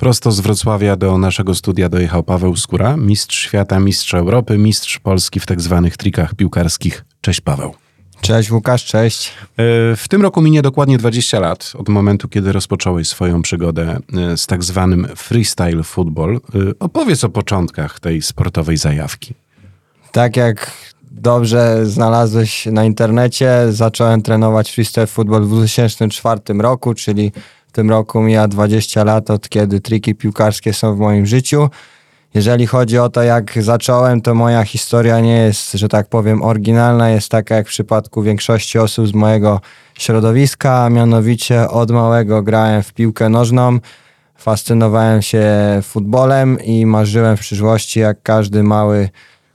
Prosto z Wrocławia do naszego studia dojechał Paweł Skóra, mistrz świata, mistrz Europy, mistrz Polski w tak zwanych trikach piłkarskich. Cześć Paweł. Cześć Łukasz, cześć. E, w tym roku minie dokładnie 20 lat od momentu, kiedy rozpocząłeś swoją przygodę e, z tak zwanym freestyle football. E, opowiedz o początkach tej sportowej zajawki. Tak jak dobrze znalazłeś na internecie, zacząłem trenować freestyle football w 2004 roku, czyli w tym roku mija 20 lat od kiedy triki piłkarskie są w moim życiu. Jeżeli chodzi o to, jak zacząłem, to moja historia nie jest, że tak powiem, oryginalna. Jest taka jak w przypadku większości osób z mojego środowiska, a mianowicie od małego grałem w piłkę nożną, fascynowałem się futbolem i marzyłem w przyszłości, jak każdy mały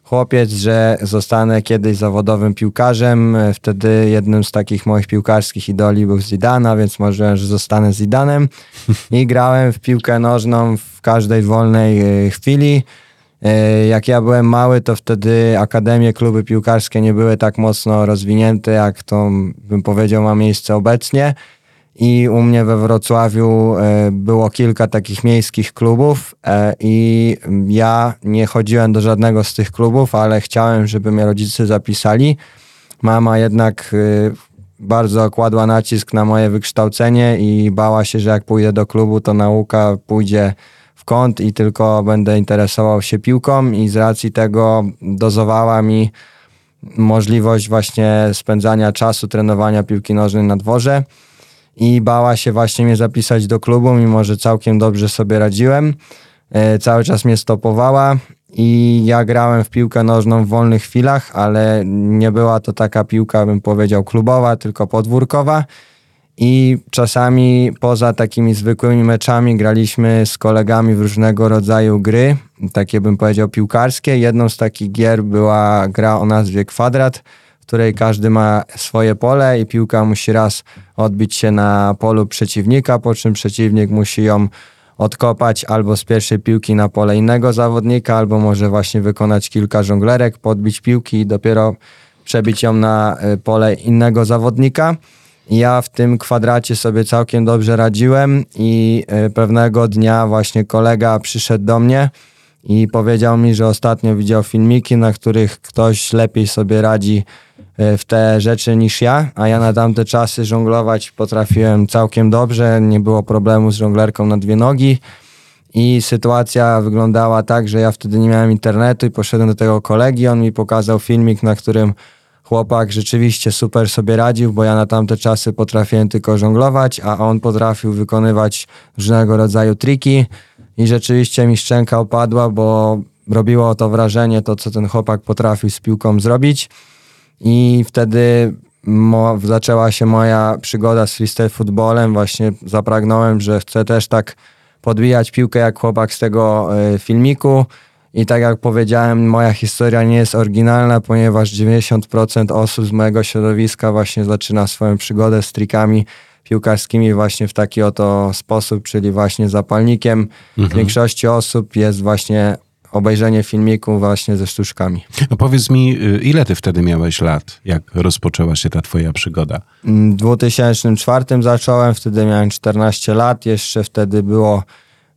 chłopiec, że zostanę kiedyś zawodowym piłkarzem. Wtedy jednym z takich moich piłkarskich idoli był Zidane, więc marzyłem, że zostanę Zidanem i grałem w piłkę nożną w każdej wolnej e, chwili. E, jak ja byłem mały, to wtedy akademie, kluby piłkarskie nie były tak mocno rozwinięte, jak to bym powiedział ma miejsce obecnie i u mnie we Wrocławiu e, było kilka takich miejskich klubów e, i ja nie chodziłem do żadnego z tych klubów, ale chciałem, żeby mnie rodzice zapisali. Mama jednak e, bardzo kładła nacisk na moje wykształcenie i bała się, że jak pójdę do klubu, to nauka pójdzie w kąt i tylko będę interesował się piłką i z racji tego dozowała mi możliwość właśnie spędzania czasu, trenowania piłki nożnej na dworze i bała się właśnie mnie zapisać do klubu, mimo że całkiem dobrze sobie radziłem. E, cały czas mnie stopowała i ja grałem w piłkę nożną w wolnych chwilach, ale nie była to taka piłka, bym powiedział, klubowa, tylko podwórkowa. I czasami poza takimi zwykłymi meczami graliśmy z kolegami w różnego rodzaju gry, takie bym powiedział piłkarskie. Jedną z takich gier była gra o nazwie Kwadrat, w której każdy ma swoje pole i piłka musi raz odbić się na polu przeciwnika, po czym przeciwnik musi ją odkopać albo z pierwszej piłki na pole innego zawodnika, albo może właśnie wykonać kilka żonglerek, podbić piłki i dopiero przebić ją na y, pole innego zawodnika. Ja w tym kwadracie sobie całkiem dobrze radziłem i y, pewnego dnia właśnie kolega przyszedł do mnie i powiedział mi, że ostatnio widział filmiki, na których ktoś lepiej sobie radzi E, w te rzeczy niż ja, a ja na tamte czasy żonglować potrafiłem całkiem dobrze, nie było problemu z żonglerką na dwie nogi. I sytuacja wyglądała tak, że ja wtedy nie miałem internetu i poszedłem do tego kolegi, on mi pokazał filmik, na którym chłopak rzeczywiście super sobie radził, bo ja na tamte czasy potrafiłem tylko żonglować, a on potrafił wykonywać różnego rodzaju triki i rzeczywiście mi szczęka opadła, bo robiło to wrażenie, to co ten chłopak potrafił z piłką zrobić. I wtedy mo, zaczęła się moja przygoda z freestyle footballem. Właśnie zapragnąłem, że chcę też tak podbijać piłkę jak chłopak z tego y, filmiku. I tak jak powiedziałem, moja historia nie jest oryginalna, ponieważ 90% osób z mojego środowiska właśnie zaczyna swoją przygodę z trikami piłkarskimi właśnie w taki oto sposób, czyli właśnie zapalnikiem. Mhm. Większości osób jest właśnie obejrzenie filmiku właśnie ze sztuczkami. No powiedz mi, y, ile ty wtedy miałeś lat, jak rozpoczęła się ta twoja przygoda? W 2004 zacząłem, wtedy miałem 14 lat, jeszcze wtedy było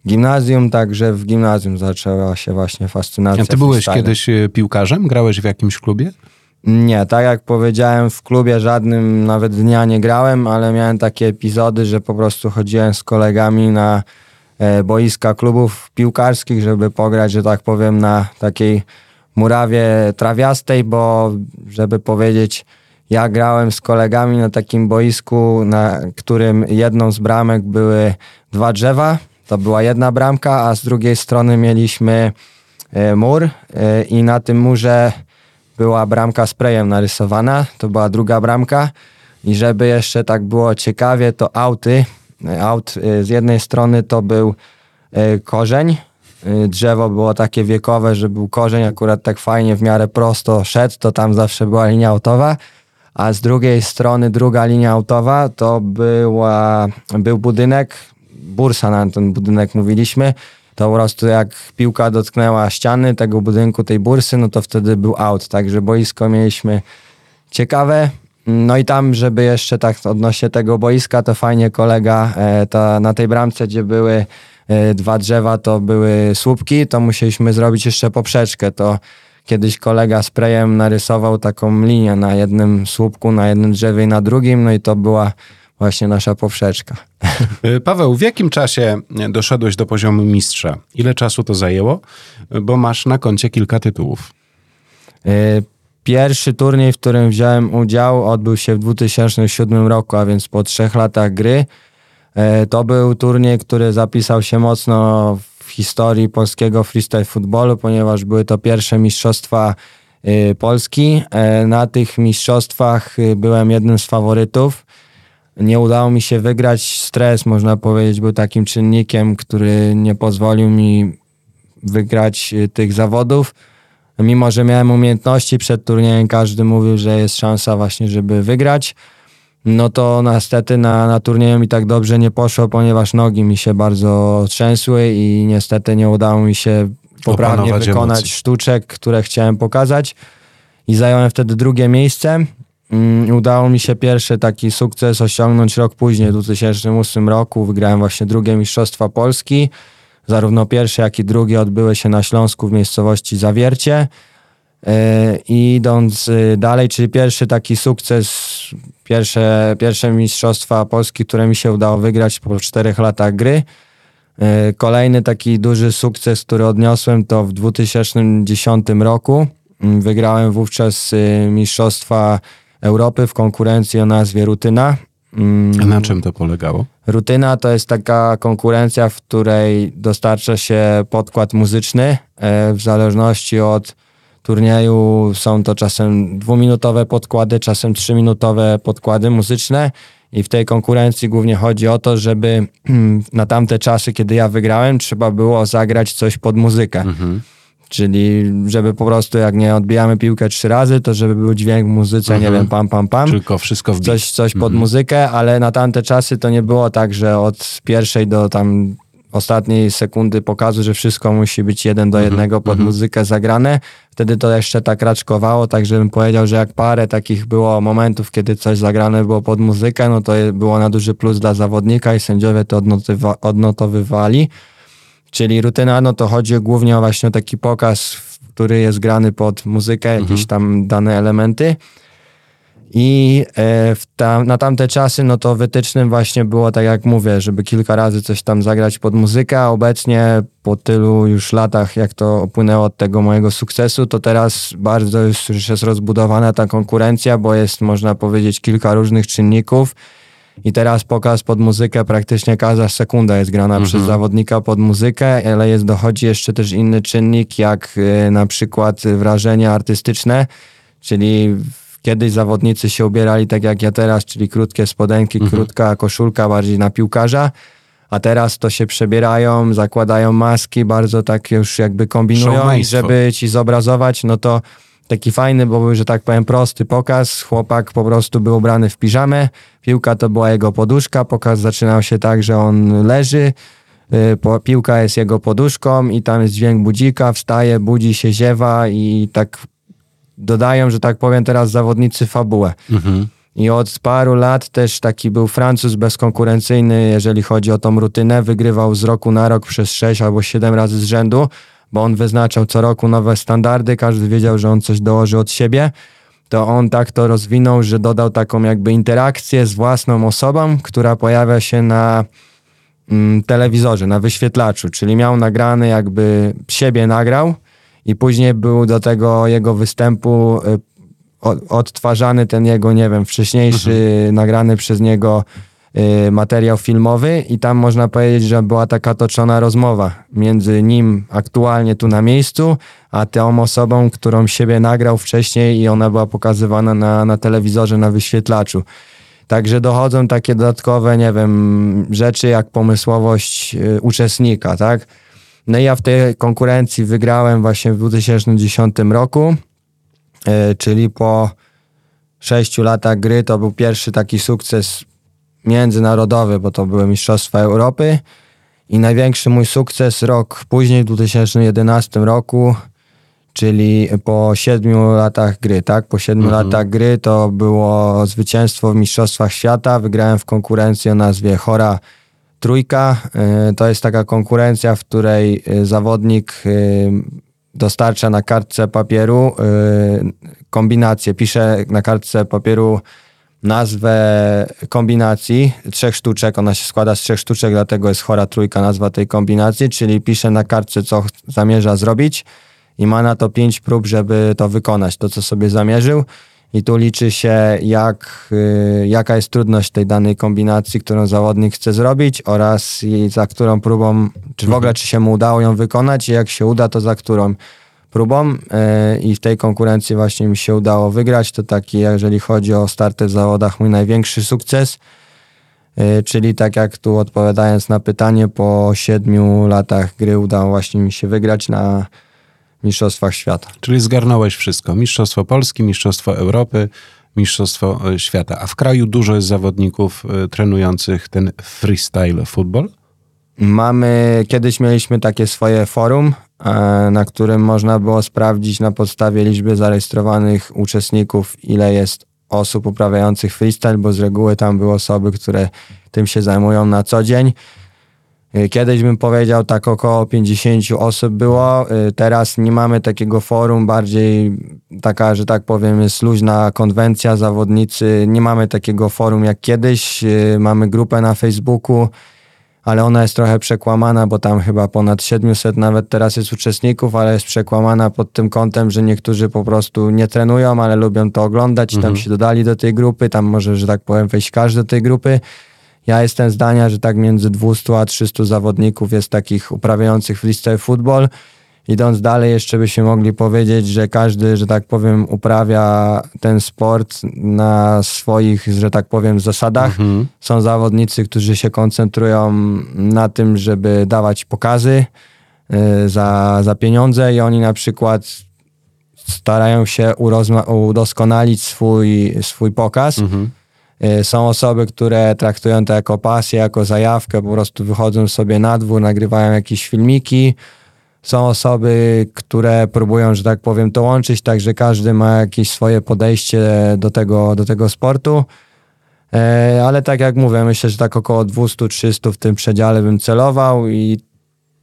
gimnazjum, także w gimnazjum zaczęła się właśnie fascynacja. A ty byłeś kiedyś y, piłkarzem? Grałeś w jakimś klubie? Nie, tak jak powiedziałem, w klubie żadnym nawet dnia nie grałem, ale miałem takie epizody, że po prostu chodziłem z kolegami na E, boiska klubów piłkarskich, żeby pograć, że tak powiem, na takiej murawie trawiastej, bo żeby powiedzieć, ja grałem z kolegami na takim boisku, na którym jedną z bramek były dwa drzewa. To była jedna bramka, a z drugiej strony mieliśmy e, mur e, i na tym murze była bramka sprayem narysowana. To była druga bramka. I żeby jeszcze tak było ciekawie, to auty aut. Y, z jednej strony to był y, korzeń, drzewo było takie wiekowe, że był korzeń akurat tak fajnie w miarę prosto szedł, to tam zawsze była linia autowa, a z drugiej strony druga linia autowa to była, był budynek, bursa na ten budynek mówiliśmy, to po prostu jak piłka dotknęła ściany tego budynku, tej bursy, no to wtedy był aut, także boisko mieliśmy ciekawe, no i tam, żeby jeszcze tak odnośnie tego boiska, to fajnie kolega e, na tej bramce, gdzie były e, dwa drzewa to były słupki, to musieliśmy zrobić jeszcze poprzeczkę. To kiedyś kolega sprayem narysował taką linię na jednym słupku, na jednym drzewie i na drugim, no i to była właśnie nasza poprzeczka. E, Paweł, w jakim czasie doszedłeś do poziomu mistrza? Ile czasu to zajęło? Bo masz na koncie kilka tytułów. E, pierwszy turniej, w którym wziąłem udział, odbył się w 2007 roku, a więc po trzech latach gry. E, to był turniej, który zapisał się mocno w historii polskiego freestyle futbolu, ponieważ były to pierwsze mistrzostwa Polski. Na tych mistrzostwach byłem jednym z faworytów nie udało mi się wygrać. Stres, można powiedzieć, był takim czynnikiem, który nie pozwolił mi wygrać y, tych zawodów. Mimo, że miałem umiejętności przed turniejem, każdy mówił, że jest szansa właśnie, żeby wygrać. No to niestety na, na turnieju mi tak dobrze nie poszło, ponieważ nogi mi się bardzo trzęsły i niestety nie udało mi się poprawnie Opanować wykonać emocji. sztuczek, które chciałem pokazać. I zająłem wtedy drugie miejsce. Mm, Udało mi się pierwszy taki sukces osiągnąć rok później, w 2008 roku. Wygrałem właśnie drugie Mistrzostwa Polski. Zarówno pierwsze, jak i drugie odbyły się na Śląsku w miejscowości Zawiercie. E, I idąc y, dalej, czyli pierwszy taki sukces, pierwsze, pierwsze Mistrzostwa Polski, które mi się udało wygrać po czterech latach gry. E, Kolejny taki duży sukces, który odniosłem, to w 2010 roku. Mm, Wygrałem wówczas Mistrzostwa Europy w konkurencji o nazwie Rutyna. Mm, A na czym to polegało? Rutyna to jest taka konkurencja, w której dostarcza się podkład muzyczny. E, W zależności od turnieju są to czasem dwuminutowe podkłady, czasem trzyminutowe podkłady muzyczne. I w tej konkurencji głównie chodzi o to, żeby na tamte czasy, kiedy ja wygrałem, trzeba było zagrać coś pod muzykę. Czyli żeby po prostu jak nie odbijamy piłkę trzy razy, to żeby był dźwięk w muzyce, nie wiem, pam, pam, pam. Tylko wszystko w coś, coś pod muzykę, ale na tamte czasy to nie było tak, że od pierwszej do tam ostatniej sekundy pokazu, że wszystko musi być jeden do jednego pod muzykę zagrane. Wtedy to jeszcze tak raczkowało, tak żebym powiedział, że jak parę takich było momentów, kiedy coś zagrane było pod muzykę, no to było na duży plus dla zawodnika i sędziowie to odnotywa- odnotowywali. Czyli rutyna, no to chodzi głównie o właśnie taki pokaz, który jest grany pod muzykę, jakieś tam dane elementy. I e, tam, na tamte czasy, no to wytycznym właśnie było, tak jak mówię, żeby kilka razy coś tam zagrać pod muzykę, obecnie po tylu już latach, jak to upłynęło od tego mojego sukcesu, to teraz bardzo już jest rozbudowana ta konkurencja, bo jest, można powiedzieć, kilka różnych czynników. I teraz pokaz pod muzykę, praktycznie każda sekunda jest grana przez zawodnika pod muzykę, ale jest, dochodzi jeszcze też inny czynnik, jak e, na przykład wrażenia artystyczne, czyli kiedyś zawodnicy się ubierali tak jak ja teraz, czyli krótkie spodenki, krótka koszulka bardziej na piłkarza, a teraz to się przebierają, zakładają maski, bardzo tak już jakby kombinują żeby ci zobrazować, no to taki fajny, bo był, że tak powiem, prosty pokaz. Chłopak po prostu był ubrany w piżamę, piłka to była jego poduszka, pokaz zaczynał się tak, że on leży, y, piłka jest jego poduszką i tam jest dźwięk budzika, wstaje, budzi się, ziewa i tak dodają, że tak powiem teraz zawodnicy fabułę. I od paru lat też taki był Francuz bezkonkurencyjny, jeżeli chodzi o tą rutynę. Wygrywał z roku na rok przez 6 albo 7 razy z rzędu, bo on wyznaczał co roku nowe standardy, każdy wiedział, że on coś dołoży od siebie. To on tak to rozwinął, że dodał taką jakby interakcję z własną osobą, która pojawia się na mm, telewizorze, na wyświetlaczu, czyli miał nagrany jakby siebie nagrał i później był do tego jego występu y, odtwarzany ten jego, nie wiem, wcześniejszy nagrany przez niego materiał filmowy i tam można powiedzieć, że była taka toczona rozmowa między nim aktualnie tu na miejscu, a tą osobą, którą siebie nagrał wcześniej i ona była pokazywana na, na telewizorze, na wyświetlaczu. Także dochodzą takie dodatkowe, nie wiem, rzeczy jak pomysłowość y, uczestnika, tak? No i ja w tej konkurencji wygrałem właśnie w 2010 roku, y, czyli po sześciu latach gry to był pierwszy taki sukces międzynarodowy, bo to były Mistrzostwa Europy. I największy mój sukces rok później, w 2011 roku, czyli po siedmiu latach gry, tak? Po siedmiu latach gry to było zwycięstwo w Mistrzostwach Świata. Wygrałem w konkurencji o nazwie Chora trójka. Y, to jest taka konkurencja, w której y, zawodnik dostarcza na kartce papieru kombinację, pisze na kartce papieru nazwę kombinacji, trzech sztuczek, ona się składa z trzech sztuczek, dlatego jest chora trójka nazwa tej kombinacji, czyli pisze na kartce, co zamierza zrobić i ma na to pięć prób, żeby to wykonać, to co sobie zamierzył. I tu liczy się, jak, y, jaka jest trudność tej danej kombinacji, którą zawodnik chce zrobić oraz za którą próbą, czy w ogóle, czy się mu udało ją wykonać i jak się uda, to za którą próbą. Y, I w tej konkurencji właśnie mi się udało wygrać. To taki, jeżeli chodzi o starty w zawodach, mój największy sukces. Y, czyli tak jak tu odpowiadając na pytanie, po siedmiu latach gry udało właśnie mi się wygrać na Mistrzostwach Świata. Czyli zgarnąłeś wszystko. Mistrzostwo Polski, Mistrzostwo Europy, Mistrzostwo e, Świata. A w kraju dużo jest zawodników trenujących ten freestyle football? Mamy, kiedyś mieliśmy takie swoje forum, e, na którym można było sprawdzić na podstawie liczby zarejestrowanych uczestników, ile jest osób uprawiających freestyle, bo z reguły tam były osoby, które tym się zajmują na co dzień. Y, kiedyś bym powiedział tak około 50 osób było, y, teraz nie mamy takiego forum, bardziej taka, że tak powiem, jest luźna konwencja, zawodnicy, nie mamy takiego forum jak kiedyś, mamy grupę na Facebooku, ale ona jest trochę przekłamana, bo tam chyba ponad 700 nawet teraz jest uczestników, ale jest przekłamana pod tym kątem, że niektórzy po prostu nie trenują, ale lubią to oglądać, mhm. tam się dodali do tej grupy, tam może, że tak powiem, wejść każdy do tej grupy. Ja jestem zdania, że tak między 200 a 300 zawodników jest takich uprawiających freestyle football. Idąc dalej, jeszcze by się mogli powiedzieć, że każdy, że tak powiem, uprawia ten sport na swoich, że tak powiem, zasadach. Mhm. Są zawodnicy, którzy się koncentrują na tym, żeby dawać pokazy y, za, za pieniądze i oni na przykład starają się udoskonalić swój, swój pokaz. Mhm Y, są osoby, które traktują to jako pasję, jako zajawkę, po prostu wychodzą sobie na dwór, nagrywają jakieś filmiki. Są osoby, które próbują, że tak powiem, to łączyć, także każdy ma jakieś swoje podejście do tego, do tego sportu. Y, ale tak jak mówię, myślę, że tak około 200-300 w tym przedziale bym celował i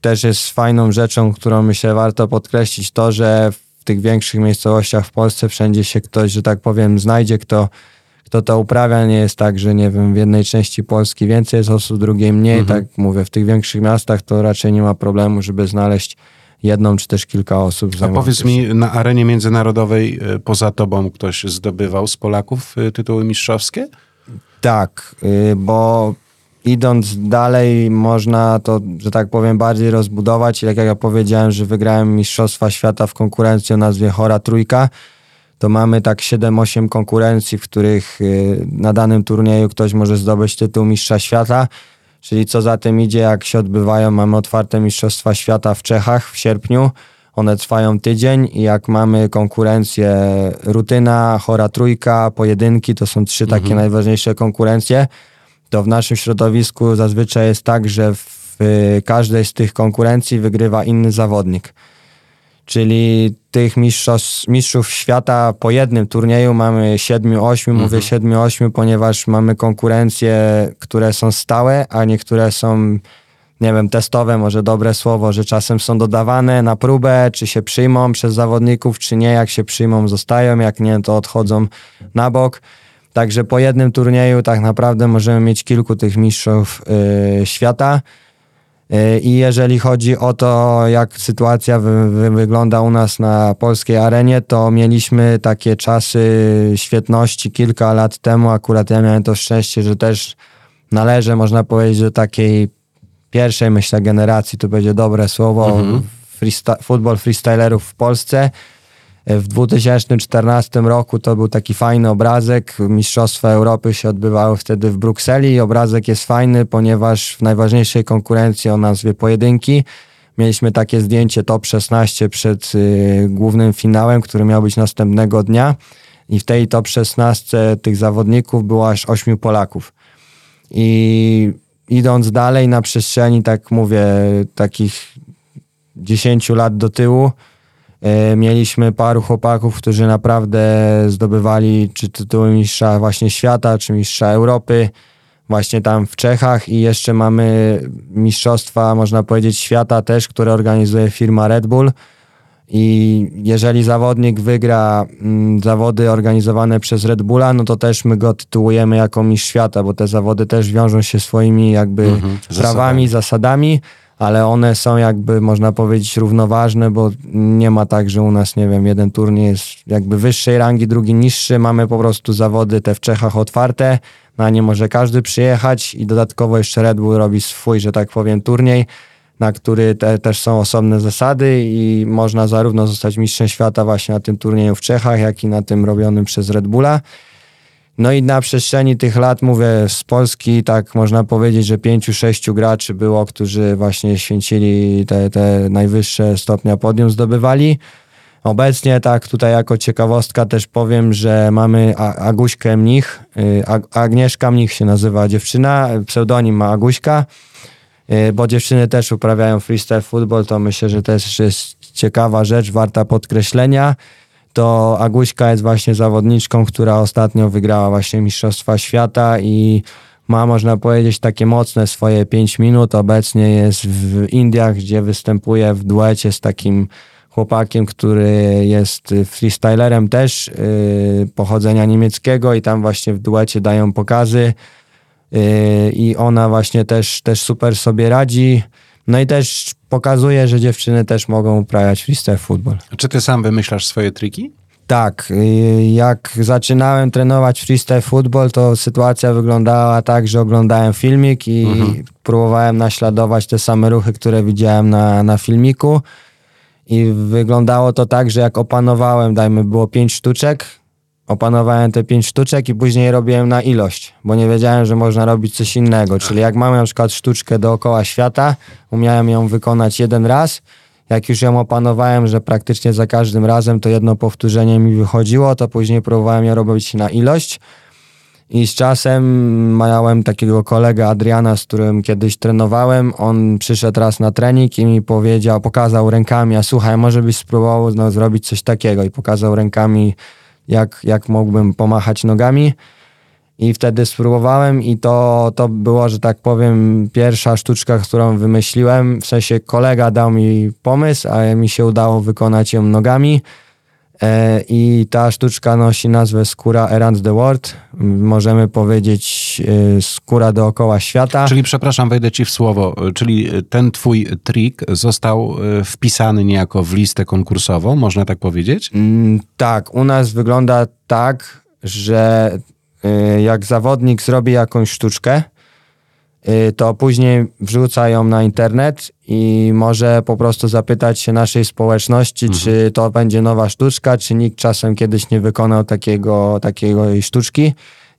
też jest fajną rzeczą, którą myślę warto podkreślić, to, że w tych większych miejscowościach w Polsce wszędzie się ktoś, że tak powiem, znajdzie, kto kto to uprawia. Nie jest tak, że nie wiem, w jednej części Polski więcej jest osób, w drugiej mniej. Mhm. Tak mówię, w tych większych miastach to raczej nie ma problemu, żeby znaleźć jedną czy też kilka osób. A powiedz mi, na arenie międzynarodowej e, poza tobą ktoś zdobywał z Polaków e, tytuły mistrzowskie? Tak, y, bo idąc dalej można to, że tak powiem, bardziej rozbudować. Jak ja powiedziałem, że wygrałem Mistrzostwa Świata w konkurencji o nazwie Chora Trójka, to mamy tak 7-8 konkurencji, w których y, na danym turnieju ktoś może zdobyć tytuł Mistrza Świata. Czyli co za tym idzie, jak się odbywają, mamy otwarte Mistrzostwa Świata w Czechach w sierpniu. One trwają tydzień i jak mamy konkurencję rutyna, chora trójka, pojedynki, to są trzy mhm. takie najważniejsze konkurencje, to w naszym środowisku zazwyczaj jest tak, że w każdej z tych konkurencji wygrywa inny zawodnik czyli tych mistrzów, mistrzów świata po jednym turnieju mamy 7-8, mhm. mówię 7-8, ponieważ mamy konkurencje, które są stałe, a niektóre są, nie wiem, testowe, może dobre słowo, że czasem są dodawane na próbę, czy się przyjmą przez zawodników, czy nie. Jak się przyjmą, zostają, jak nie, to odchodzą na bok. Także po jednym turnieju tak naprawdę możemy mieć kilku tych mistrzów yy, świata. I jeżeli chodzi o to, jak sytuacja wy, wy, wygląda u nas na polskiej arenie, to mieliśmy takie czasy świetności kilka lat temu. Akurat ja miałem to szczęście, że też należę, można powiedzieć, do takiej pierwszej, myślę, generacji, to będzie dobre słowo, mhm. freesta futbol freestylerów w Polsce. W 2014 roku to był taki fajny obrazek. Mistrzostwa Europy się odbywały wtedy w Brukseli obrazek jest fajny, ponieważ w najważniejszej konkurencji o nazwie pojedynki mieliśmy takie zdjęcie top 16 przed y, głównym finałem, który miał być następnego dnia i w tej top 16 tych zawodników było aż 8 Polaków. I idąc dalej na przestrzeni, tak mówię, takich 10 lat do tyłu, mieliśmy paru chłopaków, którzy naprawdę zdobywali czy tytuły mistrza właśnie świata, czy mistrza Europy. właśnie tam w Czechach i jeszcze mamy mistrzostwa, można powiedzieć, świata też, które organizuje firma Red Bull. I jeżeli zawodnik wygra mm, zawody organizowane przez Red Bulla, no to też my go tytułujemy jako mistrz świata, bo te zawody też wiążą się swoimi jakby Mhm, prawami, zasadami, ale one są jakby, można powiedzieć, równoważne, bo nie ma tak, że u nas, nie wiem, jeden turniej jest jakby wyższej rangi, drugi niższy. Mamy po prostu zawody te w Czechach otwarte, na nie może każdy przyjechać i dodatkowo jeszcze Red Bull robi swój, że tak powiem, turniej, na który te, też są osobne zasady i można zarówno zostać mistrzem świata właśnie na tym turnieju w Czechach, jak i na tym robionym przez Red Bulla. No i na przestrzeni tych lat, mówię, z Polski, tak można powiedzieć, że pięciu, sześciu graczy było, którzy właśnie święcili te, te najwyższe stopnia podium, zdobywali. Obecnie, tak tutaj jako ciekawostka też powiem, że mamy Aguśkę Mnich, y, Ag- Agnieszka Mnich się nazywa dziewczyna, pseudonim ma Aguśka, y, bo dziewczyny też uprawiają freestyle football, to myślę, że też jest ciekawa rzecz, warta podkreślenia to Aguśka jest właśnie zawodniczką, która ostatnio wygrała właśnie Mistrzostwa Świata i ma, można powiedzieć, takie mocne swoje 5 minut. Obecnie jest w Indiach, gdzie występuje w duecie z takim chłopakiem, który jest freestylerem też yy, pochodzenia niemieckiego i tam właśnie w duecie dają pokazy yy, i ona właśnie też, też super sobie radzi. No i też pokazuje, że dziewczyny też mogą uprawiać freestyle football. Czy ty sam wymyślasz swoje triki? Tak, y, jak zaczynałem trenować freestyle football, to sytuacja wyglądała tak, że oglądałem filmik i próbowałem naśladować te same ruchy, które widziałem na, na filmiku. I wyglądało to tak, że jak opanowałem, dajmy, było pięć sztuczek, opanowałem te pięć sztuczek i później robiłem na ilość, bo nie wiedziałem, że można robić coś innego. Czyli jak mam na przykład sztuczkę dookoła świata, umiałem ją wykonać jeden raz, jak już ją opanowałem, że praktycznie za każdym razem to jedno powtórzenie mi wychodziło, to później próbowałem ją robić na ilość. I z czasem miałem takiego kolegę Adriana, z którym kiedyś trenowałem. On przyszedł raz na trening i mi powiedział, pokazał rękami, a słuchaj, może byś spróbował no, zrobić coś takiego. I pokazał rękami, jak, jak mógłbym pomachać nogami. I wtedy spróbowałem i to, to było, że tak powiem, pierwsza sztuczka, którą wymyśliłem. W sensie kolega dał mi pomysł, a mi się udało wykonać ją nogami. E, I ta sztuczka nosi nazwę Skóra Around the World. Możemy powiedzieć e, skóra dookoła świata. Czyli, przepraszam, wejdę ci w słowo, czyli ten twój trik został e, wpisany niejako w listę konkursową, można tak powiedzieć? Mm, Tak, u nas wygląda tak, że jak zawodnik zrobi jakąś sztuczkę, to później wrzuca ją na internet i może po prostu zapytać się naszej społeczności, czy to będzie nowa sztuczka, czy nikt czasem kiedyś nie wykonał takiego, takiego sztuczki.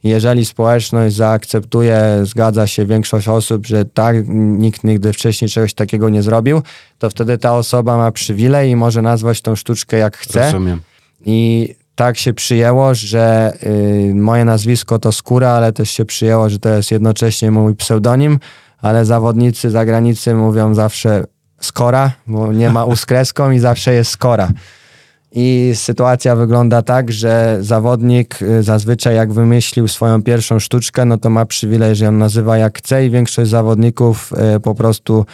Jeżeli społeczność zaakceptuje, zgadza się większość osób, że tak, nikt nigdy wcześniej czegoś takiego nie zrobił, to wtedy ta osoba ma przywilej i może nazwać tą sztuczkę jak chce. Rozumiem. I tak się przyjęło, że y, moje nazwisko to Skóra, ale też się przyjęło, że to jest jednocześnie mój pseudonim, ale zawodnicy zagranicy mówią zawsze Skora, bo nie ma u i zawsze jest Skora. I sytuacja wygląda tak, że zawodnik y, zazwyczaj jak wymyślił swoją pierwszą sztuczkę, no to ma przywilej, że ją nazywa jak chce i większość zawodników y, po prostu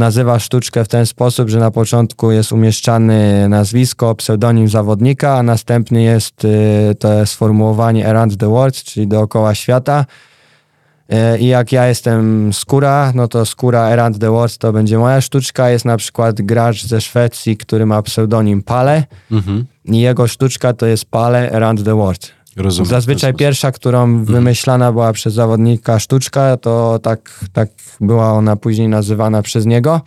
nazywa sztuczkę w ten sposób, że na początku jest umieszczany nazwisko, pseudonim zawodnika, a następny jest y, to sformułowanie around the world, czyli dookoła świata. Y, I jak ja jestem skóra, no to skóra around the world to będzie moja sztuczka. Jest na przykład gracz ze Szwecji, który ma pseudonim Pale Mhm. i jego sztuczka to jest Pale around the world. Rozumiem. Zazwyczaj pierwsza, którą wymyślana była przez zawodnika sztuczka, to tak, tak była ona później nazywana przez niego.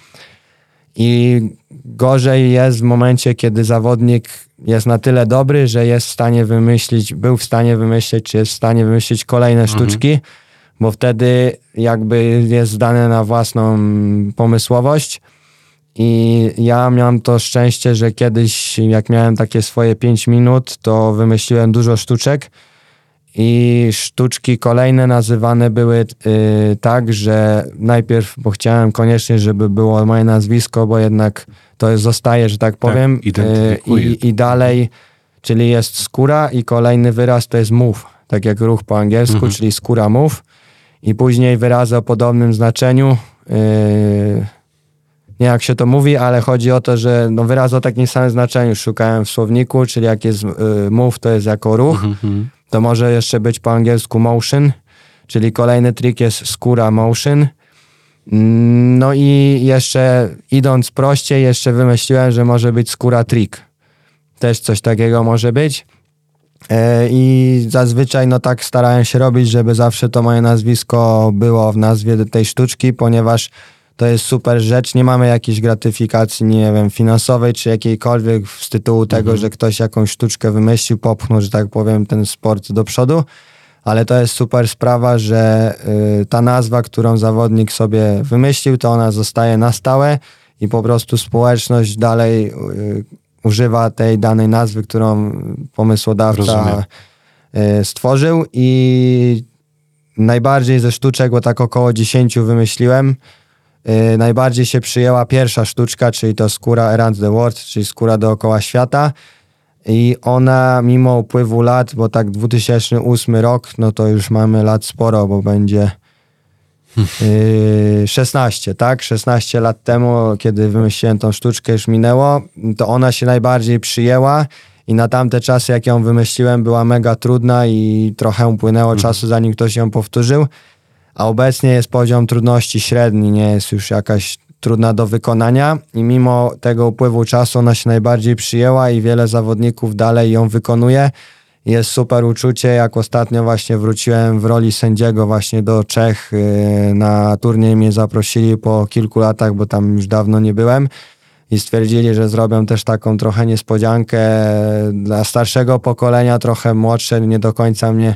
I gorzej jest w momencie, kiedy zawodnik jest na tyle dobry, że jest w stanie wymyślić, był w stanie wymyślić, czy jest w stanie wymyślić kolejne sztuczki, bo wtedy jakby jest zdane na własną pomysłowość. I ja miałem to szczęście, że kiedyś, jak miałem takie swoje 5 minut, to wymyśliłem dużo sztuczek. I sztuczki kolejne nazywane były y, tak, że najpierw, bo chciałem koniecznie, żeby było moje nazwisko, bo jednak to jest, zostaje, że tak powiem. identyfikuje. I, I dalej, czyli jest skóra i kolejny wyraz to jest move, tak jak ruch po angielsku, czyli skóra move. i później wyrazy o podobnym znaczeniu. Yy, nie jak się to mówi, ale chodzi o to, że no wyrazy o takim samym znaczeniu szukałem w słowniku, czyli jak jest yy, move, to jest jako ruch. Mhm. To może jeszcze być po angielsku motion, czyli kolejny trik jest skóra motion. Mm, No i jeszcze idąc prościej, jeszcze wymyśliłem, że może być skóra trick. Też coś takiego może być. E, I zazwyczaj no tak starałem się robić, żeby zawsze to moje nazwisko było w nazwie tej sztuczki, ponieważ to jest super rzecz. Nie mamy jakiejś gratyfikacji, nie wiem, finansowej czy jakiejkolwiek z tytułu tego, że ktoś jakąś sztuczkę wymyślił, popchnął, że tak powiem, ten sport do przodu. Ale to jest super sprawa, że y, ta nazwa, którą zawodnik sobie wymyślił, to ona zostaje na stałe i po prostu społeczność dalej y, używa tej danej nazwy, którą pomysłodawca Rozumiem. y, stworzył i najbardziej ze sztuczek, bo tak około 10 wymyśliłem, y, najbardziej się przyjęła pierwsza sztuczka, czyli to skóra around the world, czyli skóra dookoła świata. I ona mimo upływu lat, bo tak 2008 rok, no to już mamy lat sporo, bo będzie Yy, 16, tak? 16 lat temu, kiedy wymyśliłem tą sztuczkę, już minęło, to ona się najbardziej przyjęła i na tamte czasy, jak ją wymyśliłem, była mega trudna i trochę upłynęło czasu, zanim ktoś ją powtórzył, a obecnie jest poziom trudności średni, nie jest już jakaś trudna do wykonania i mimo tego upływu czasu ona się najbardziej przyjęła i wiele zawodników dalej ją wykonuje. Jest super uczucie, jak ostatnio właśnie wróciłem w roli sędziego właśnie do Czech. yy, Na turniej mnie zaprosili po kilku latach, bo tam już dawno nie byłem. I stwierdzili, że zrobią też taką trochę niespodziankę dla starszego pokolenia, trochę młodsze, nie do końca mnie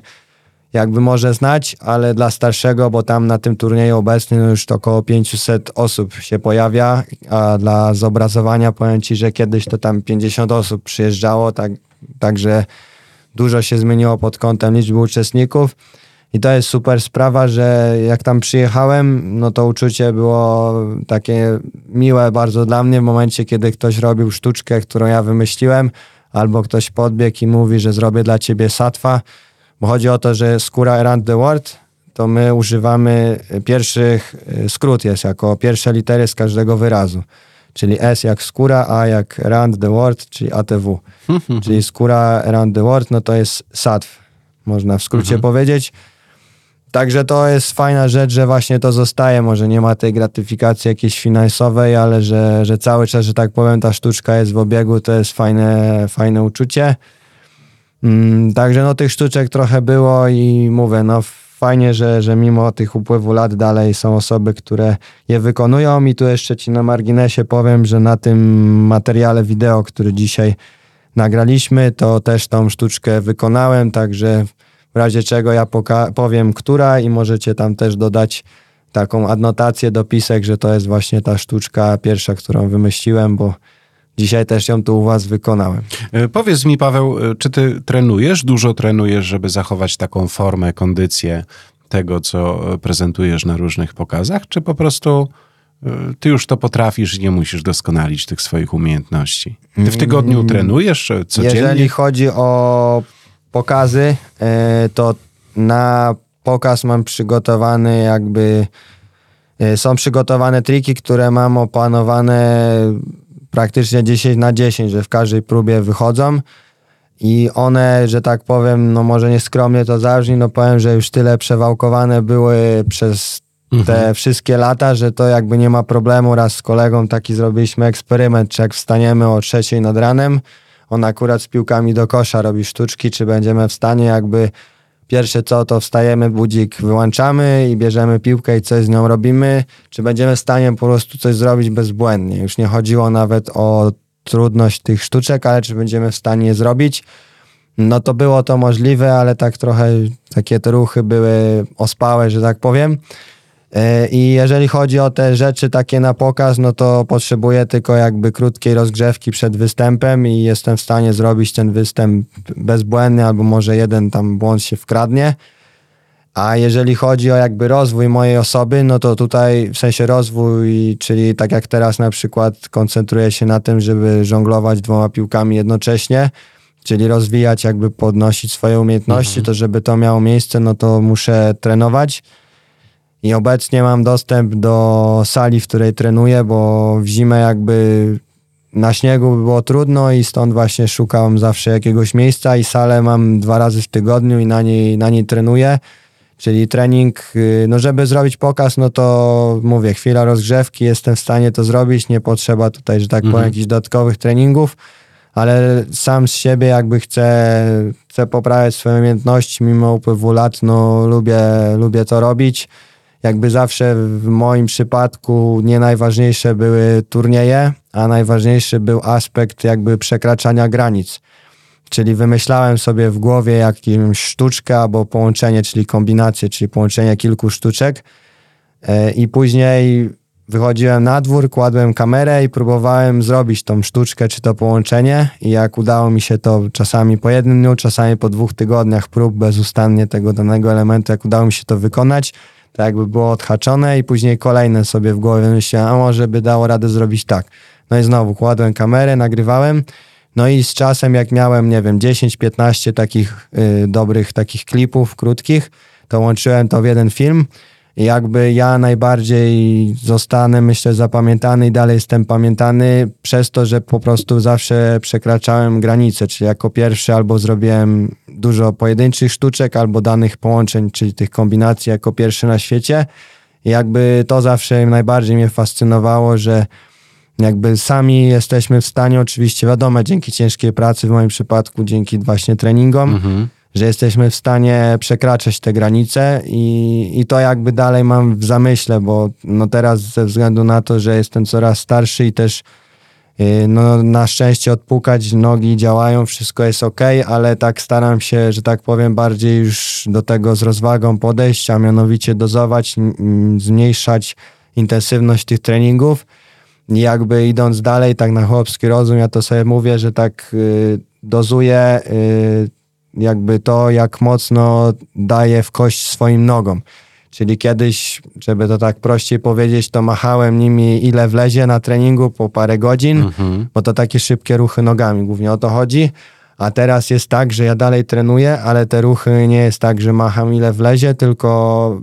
jakby może znać, ale dla starszego, bo tam na tym turnieju obecnie już to około 500 osób się pojawia, a dla zobrazowania powiem Ci, że kiedyś to tam 50 osób przyjeżdżało, tak, także dużo się zmieniło pod kątem liczby uczestników. I to jest super sprawa, że jak tam przyjechałem, no to uczucie było takie miłe bardzo dla mnie w momencie, kiedy ktoś robił sztuczkę, którą ja wymyśliłem, albo ktoś podbiegł i mówi, że zrobię dla ciebie satwa, bo chodzi o to, że skóra around the world, to my używamy pierwszych, y, skrót jest jako pierwsze litery z każdego wyrazu. Czyli S jak skóra, A jak around the world, czyli ATW. czyli skóra around the world, no to jest satw, można w skrócie powiedzieć. Także to jest fajna rzecz, że właśnie to zostaje. Może nie ma tej gratyfikacji jakiejś finansowej, ale że, że cały czas, że tak powiem, ta sztuczka jest w obiegu, to jest fajne, fajne uczucie. Mm, także no tych sztuczek trochę było i mówię, no fajnie, że, że mimo tych upływu lat dalej są osoby, które je wykonują i tu jeszcze ci na marginesie powiem, że na tym materiale wideo, który dzisiaj nagraliśmy, to też tą sztuczkę wykonałem, także w razie czego ja powiem, która i możecie tam też dodać taką adnotację, dopisek, że to jest właśnie ta sztuczka pierwsza, którą wymyśliłem, bo dzisiaj też ją tu u was wykonałem. E, Powiedz mi, Paweł, e, czy ty trenujesz, dużo trenujesz, żeby zachować taką formę, kondycję tego, co e, prezentujesz na różnych pokazach, czy po prostu ty już to potrafisz i nie musisz doskonalić tych swoich umiejętności? Ty w tygodniu trenujesz e, codziennie? Jeżeli chodzi o pokazy, to na pokaz mam przygotowany jakby są przygotowane triki, które mam opanowane praktycznie 10 na 10, że w każdej próbie wychodzą i one, że tak powiem, no może nieskromnie to zabrzmi, no powiem, że już tyle przewałkowane były przez te wszystkie lata, że to jakby nie ma problemu. Raz z kolegą taki zrobiliśmy eksperyment, czy jak wstaniemy o trzeciej nad ranem, on akurat z piłkami do kosza robi sztuczki, czy będziemy w stanie jakby pierwsze co, to wstajemy, budzik wyłączamy i bierzemy piłkę i coś z nią robimy, czy będziemy w stanie po prostu coś zrobić bezbłędnie. Już nie chodziło nawet o trudność tych sztuczek, ale czy będziemy w stanie je zrobić. No to było to możliwe, ale tak trochę takie te ruchy były ospałe, że tak powiem. E, I jeżeli chodzi o te rzeczy takie na pokaz, no to potrzebuję tylko jakby krótkiej rozgrzewki przed występem i jestem w stanie zrobić ten występ bezbłędny, albo może jeden tam błąd się wkradnie. A jeżeli chodzi o jakby rozwój mojej osoby, no to tutaj w sensie rozwój, czyli tak jak teraz na przykład koncentruję się na tym, żeby żonglować dwoma piłkami jednocześnie, czyli rozwijać, jakby podnosić swoje umiejętności, to żeby to miało miejsce, no to muszę trenować. I obecnie mam dostęp do sali, w której trenuję, bo w zimę jakby na śniegu było trudno i stąd właśnie szukałem zawsze jakiegoś miejsca i salę mam dwa razy w tygodniu i na niej, na niej trenuję. Czyli trening, y, no żeby zrobić pokaz, no to mówię, chwila rozgrzewki, jestem w stanie to zrobić, nie potrzeba tutaj, że tak powiem, Mhm. jakichś dodatkowych treningów, ale sam z siebie jakby chcę, chcę poprawiać swoje umiejętności mimo upływu lat, no lubię, lubię to robić. Jakby zawsze w moim przypadku nie najważniejsze były turnieje, a najważniejszy był aspekt jakby przekraczania granic. Czyli wymyślałem sobie w głowie jakąś sztuczkę albo połączenie, czyli kombinację, czyli połączenie kilku sztuczek E, i później wychodziłem na dwór, kładłem kamerę i próbowałem zrobić tą sztuczkę czy to połączenie i jak udało mi się to czasami po jednym dniu, czasami po dwóch tygodniach prób bezustannie tego danego elementu, jak udało mi się to wykonać, to jakby było odhaczone i później kolejne sobie w głowie myślałem, a może by dało radę zrobić tak. No i znowu kładłem kamerę, nagrywałem, no i z czasem jak miałem, nie wiem, 10-15 takich y, dobrych takich klipów krótkich, to łączyłem to w jeden film jakby ja najbardziej zostanę, myślę, zapamiętany i dalej jestem pamiętany przez to, że po prostu zawsze przekraczałem granice, czyli jako pierwszy albo zrobiłem dużo pojedynczych sztuczek, albo danych połączeń, czyli tych kombinacji jako pierwszy na świecie. I jakby to zawsze najbardziej mnie fascynowało, że jakby sami jesteśmy w stanie, oczywiście wiadomo, dzięki ciężkiej pracy w moim przypadku, dzięki właśnie treningom, Mhm. Że jesteśmy w stanie przekraczać te granice i, i to jakby dalej mam w zamyśle, bo no teraz ze względu na to, że jestem coraz starszy i też yy, no na szczęście odpukać, nogi działają, wszystko jest ok, ale tak staram się, że tak powiem, bardziej już do tego z rozwagą podejść, a mianowicie dozować, zmniejszać intensywność tych treningów. I jakby idąc dalej, tak na chłopski rozum, ja to sobie mówię, że tak y, dozuję y, jakby to, jak mocno daję w kość swoim nogom. Czyli kiedyś, żeby to tak prościej powiedzieć, to machałem nimi ile wlezie na treningu po parę godzin, Mhm. bo to takie szybkie ruchy nogami, głównie o to chodzi. A teraz jest tak, że ja dalej trenuję, ale te ruchy nie jest tak, że macham ile wlezie, tylko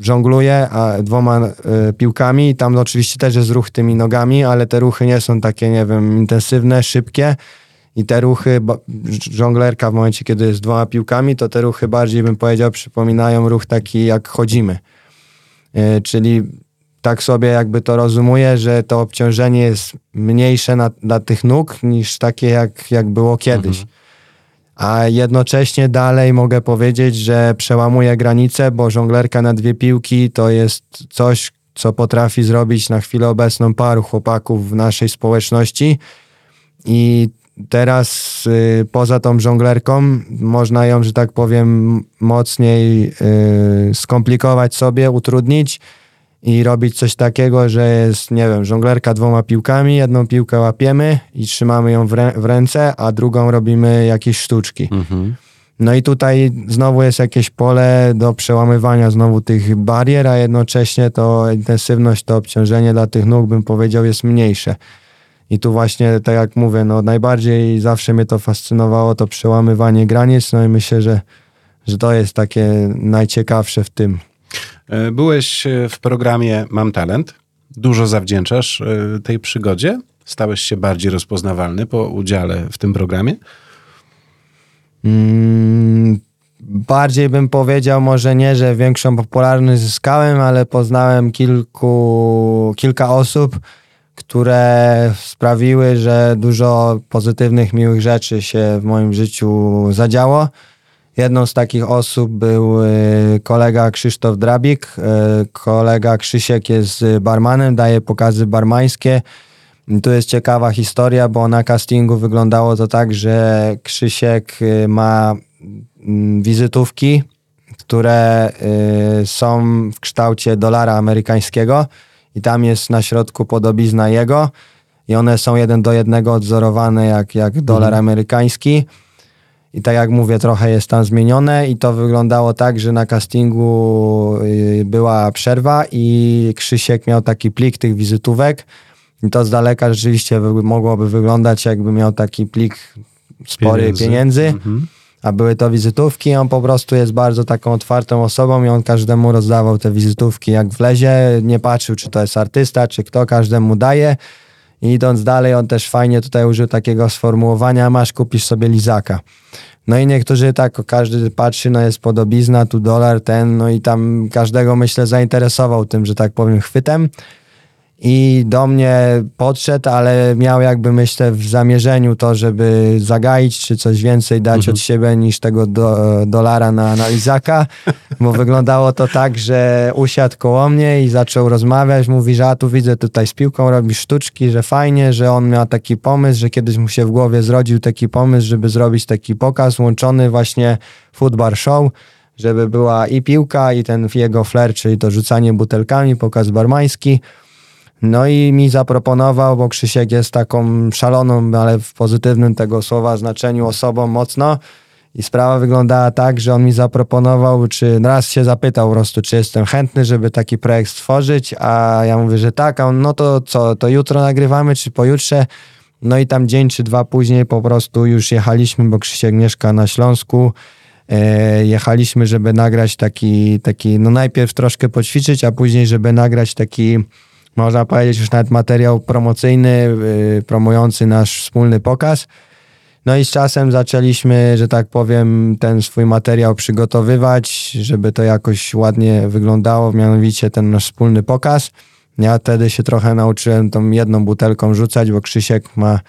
żongluję a dwoma y, piłkami i tam oczywiście też jest ruch tymi nogami, ale te ruchy nie są takie, nie wiem, intensywne, szybkie i te ruchy, żonglerka w momencie, kiedy jest dwoma piłkami, to te ruchy bardziej bym powiedział przypominają ruch taki jak chodzimy. Y, czyli tak sobie jakby to rozumuję, że to obciążenie jest mniejsze na, dla tych nóg niż takie jak, jak było kiedyś. A jednocześnie dalej mogę powiedzieć, że przełamuję granice, bo żonglerka na dwie piłki to jest coś, co potrafi zrobić na chwilę obecną paru chłopaków w naszej społeczności. I teraz y, poza tą żonglerką można ją, że tak powiem, mocniej y, skomplikować sobie, utrudnić i robić coś takiego, że jest, nie wiem, żonglerka dwoma piłkami, jedną piłkę łapiemy i trzymamy ją w, rę- w ręce, a drugą robimy jakieś sztuczki. Mhm. No i tutaj znowu jest jakieś pole do przełamywania znowu tych barier, a jednocześnie to intensywność, to obciążenie dla tych nóg, bym powiedział, jest mniejsze. I tu właśnie, tak jak mówię, no najbardziej zawsze mnie to fascynowało, to przełamywanie granic, no i myślę, że, że to jest takie najciekawsze w tym. E, Byłeś e, w programie Mam Talent. Dużo zawdzięczasz e, tej przygodzie. Stałeś się bardziej rozpoznawalny po udziale w tym programie. Mm, bardziej bym powiedział, może nie, że większą popularność zyskałem, ale poznałem kilku, kilka osób, które sprawiły, że dużo pozytywnych, miłych rzeczy się w moim życiu zadziało. Jedną z takich osób był y, kolega Krzysztof Drabik. Y, Kolega Krzysiek jest barmanem, daje pokazy barmańskie. Tu jest ciekawa historia, bo na castingu wyglądało to tak, że Krzysiek y, ma mm, wizytówki, które są w kształcie dolara amerykańskiego i tam jest na środku podobizna jego i one są jeden do jednego odzorowane jak, jak dolar amerykański. I tak jak mówię, trochę jest tam zmienione i to wyglądało tak, że na castingu y, była przerwa i Krzysiek miał taki plik tych wizytówek i to z daleka rzeczywiście mogłoby wyglądać jakby miał taki plik spory pieniędzy, Mhm. A były to wizytówki. On po prostu jest bardzo taką otwartą osobą i on każdemu rozdawał te wizytówki jak wlezie. Nie patrzył, czy to jest artysta, czy kto, każdemu daje. I idąc dalej, on też fajnie tutaj użył takiego sformułowania, masz, kupisz sobie lizaka. No i niektórzy tak, każdy patrzy, no jest podobizna, tu dolar, ten, no i tam każdego myślę zainteresował tym, że tak powiem, chwytem i do mnie podszedł, ale miał jakby myślę w zamierzeniu to, żeby zagaić, czy coś więcej dać mhm. od siebie niż tego do, dolara na, na Lizaka, bo wyglądało to tak, że usiadł koło mnie i zaczął rozmawiać, mówi, że a tu widzę tutaj z piłką robi sztuczki, że fajnie, że on miał taki pomysł, że kiedyś mu się w głowie zrodził taki pomysł, żeby zrobić taki pokaz łączony właśnie football show, żeby była i piłka i ten jego flair, czyli to rzucanie butelkami, pokaz barmański, no i mi zaproponował, bo Krzysiek jest taką szaloną, ale w pozytywnym tego słowa znaczeniu osobą mocno. I sprawa wyglądała tak, że on mi zaproponował, czy raz się zapytał po prostu, czy jestem chętny, żeby taki projekt stworzyć, a ja mówię, że tak, a on, no to co, to jutro nagrywamy, czy pojutrze? No i tam dzień czy dwa później po prostu już jechaliśmy, bo Krzysiek mieszka na Śląsku, e, jechaliśmy, żeby nagrać taki, taki, no najpierw troszkę poćwiczyć, a później, żeby nagrać taki można powiedzieć już nawet materiał promocyjny, yy, promujący nasz wspólny pokaz. No i z czasem zaczęliśmy, że tak powiem, ten swój materiał przygotowywać, żeby to jakoś ładnie wyglądało, mianowicie ten nasz wspólny pokaz. Ja wtedy się trochę nauczyłem tą jedną butelką rzucać, bo Krzysiek ma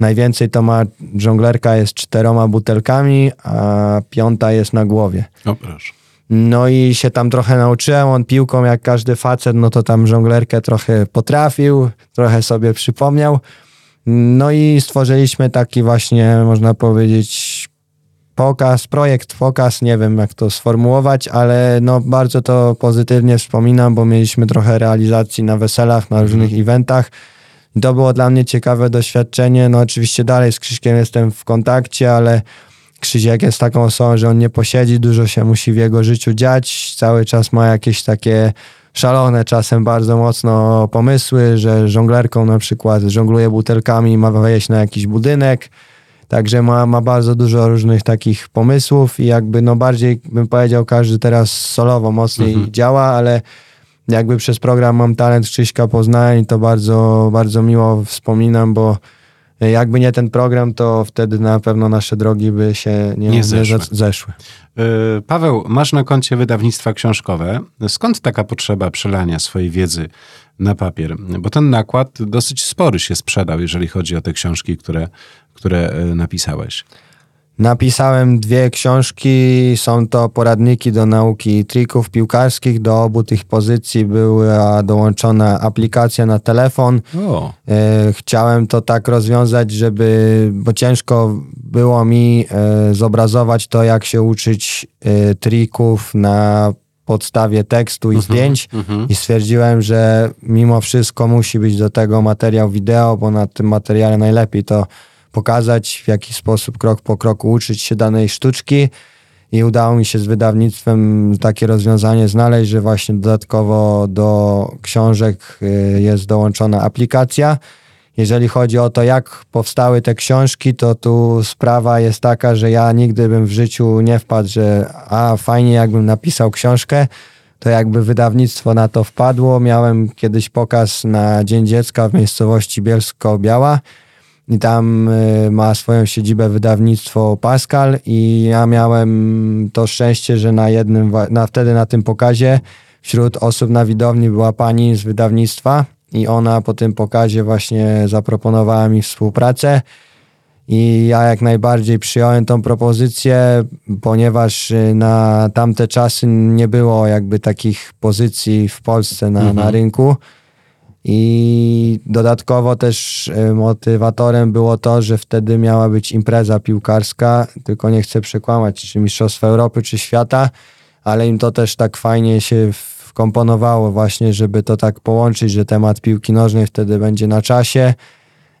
najwięcej to ma, żonglerka jest czteroma butelkami, a piąta jest na głowie. O proszę. No i się tam trochę nauczyłem. On piłką, jak każdy facet, no to tam żonglerkę trochę potrafił, trochę sobie przypomniał. No i stworzyliśmy taki właśnie, można powiedzieć, pokaz, projekt, pokaz, nie wiem jak to sformułować, ale no bardzo to pozytywnie wspominam, bo mieliśmy trochę realizacji na weselach, na różnych mhm. eventach. To było dla mnie ciekawe doświadczenie. No oczywiście dalej z Krzyśkiem jestem w kontakcie, ale Krzysiek jest taką osobą, że on nie posiedzi, dużo się musi w jego życiu dziać, cały czas ma jakieś takie szalone czasem bardzo mocno pomysły, że żonglerką na przykład żongluje butelkami i ma wejść na jakiś budynek, także ma, ma bardzo dużo różnych takich pomysłów i jakby no bardziej bym powiedział każdy teraz solowo mocniej mhm. działa, ale jakby przez program Mam Talent Krzyśka Poznań to bardzo, bardzo miło wspominam, bo jakby nie ten program, to wtedy na pewno nasze drogi by się nie, nie zeszły. Nie zeszły. E, Paweł, masz na koncie wydawnictwa książkowe. Skąd taka potrzeba przelania swojej wiedzy na papier? Bo ten nakład dosyć spory się sprzedał, jeżeli chodzi o te książki, które, które e, napisałeś. Napisałem dwie książki, są to poradniki do nauki trików piłkarskich. Do obu tych pozycji była dołączona aplikacja na telefon. O. E, chciałem to tak rozwiązać, żeby, bo ciężko było mi e, zobrazować to, jak się uczyć e, trików na podstawie tekstu i uh mhm, -huh, zdjęć uh mhm. -huh. i stwierdziłem, że mimo wszystko musi być do tego materiał wideo, bo na tym materiale najlepiej to pokazać, w jaki sposób krok po kroku uczyć się danej sztuczki. I udało mi się z wydawnictwem takie rozwiązanie znaleźć, że właśnie dodatkowo do książek y, jest dołączona aplikacja. Jeżeli chodzi o to, jak powstały te książki, to tu sprawa jest taka, że ja nigdy bym w życiu nie wpadł, że a fajnie jakbym napisał książkę, to jakby wydawnictwo na to wpadło. Miałem kiedyś pokaz na Dzień Dziecka w miejscowości Bielsko-Biała i tam y, ma swoją siedzibę wydawnictwo Pascal i ja miałem to szczęście, że na jednym, na, wtedy na tym pokazie wśród osób na widowni była pani z wydawnictwa i ona po tym pokazie właśnie zaproponowała mi współpracę i ja jak najbardziej przyjąłem tą propozycję, ponieważ y, na tamte czasy nie było jakby takich pozycji w Polsce na, mhm. na rynku. I dodatkowo też e, motywatorem było to, że wtedy miała być impreza piłkarska, tylko nie chcę przekłamać, czy Mistrzostwa Europy, czy świata, ale im to też tak fajnie się wkomponowało właśnie, żeby to tak połączyć, że temat piłki nożnej wtedy będzie na czasie.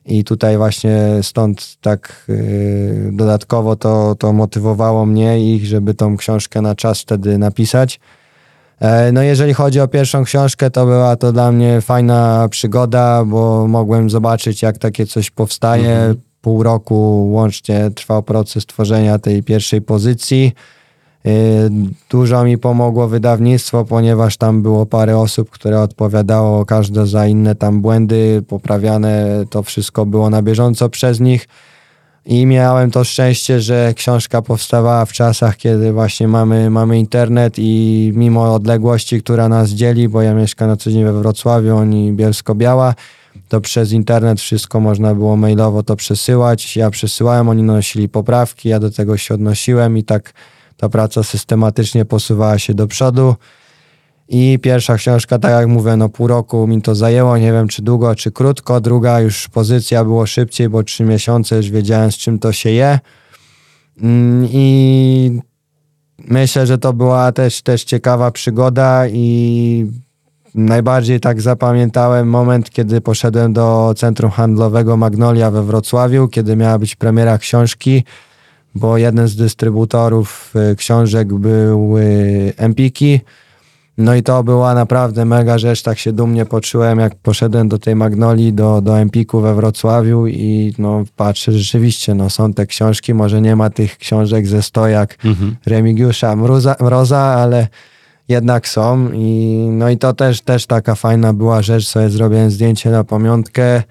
I tutaj właśnie stąd tak yy, dodatkowo to, to motywowało mnie ich, żeby tą książkę na czas wtedy napisać. E, no jeżeli chodzi o pierwszą książkę, to była to dla mnie fajna przygoda, bo mogłem zobaczyć jak takie coś powstaje, mhm. pół roku łącznie trwał proces tworzenia tej pierwszej pozycji. Y, dużo mi pomogło wydawnictwo, ponieważ tam było parę osób, które odpowiadało każde za inne tam błędy, poprawiane to wszystko było na bieżąco przez nich. I miałem to szczęście, że książka powstawała w czasach, kiedy właśnie mamy, mamy internet i mimo odległości, która nas dzieli, bo ja mieszkam na co dzień we Wrocławiu, oni Bielsko-Biała, to przez internet wszystko można było mailowo to przesyłać. Ja przesyłałem, oni nosili poprawki, ja do tego się odnosiłem i tak ta praca systematycznie posuwała się do przodu. I pierwsza książka, tak jak mówię, no pół roku mi to zajęło, nie wiem czy długo, czy krótko. Druga już pozycja było szybciej, bo trzy miesiące już wiedziałem z czym to się je. Mm, I myślę, że to była też, też ciekawa przygoda i najbardziej tak zapamiętałem moment, kiedy poszedłem do centrum handlowego Magnolia we Wrocławiu, kiedy miała być premiera książki, bo jeden z dystrybutorów y, książek był Empiki. No i to była naprawdę mega rzecz, tak się dumnie poczułem, jak poszedłem do tej Magnolii, do, do Empiku we Wrocławiu i no patrzę, rzeczywiście, no są te książki, może nie ma tych książek ze stojak mhm. Remigiusza Mroza, Mroza, ale jednak są i no i to też, też taka fajna była rzecz, sobie zrobiłem zdjęcie na pamiątkę.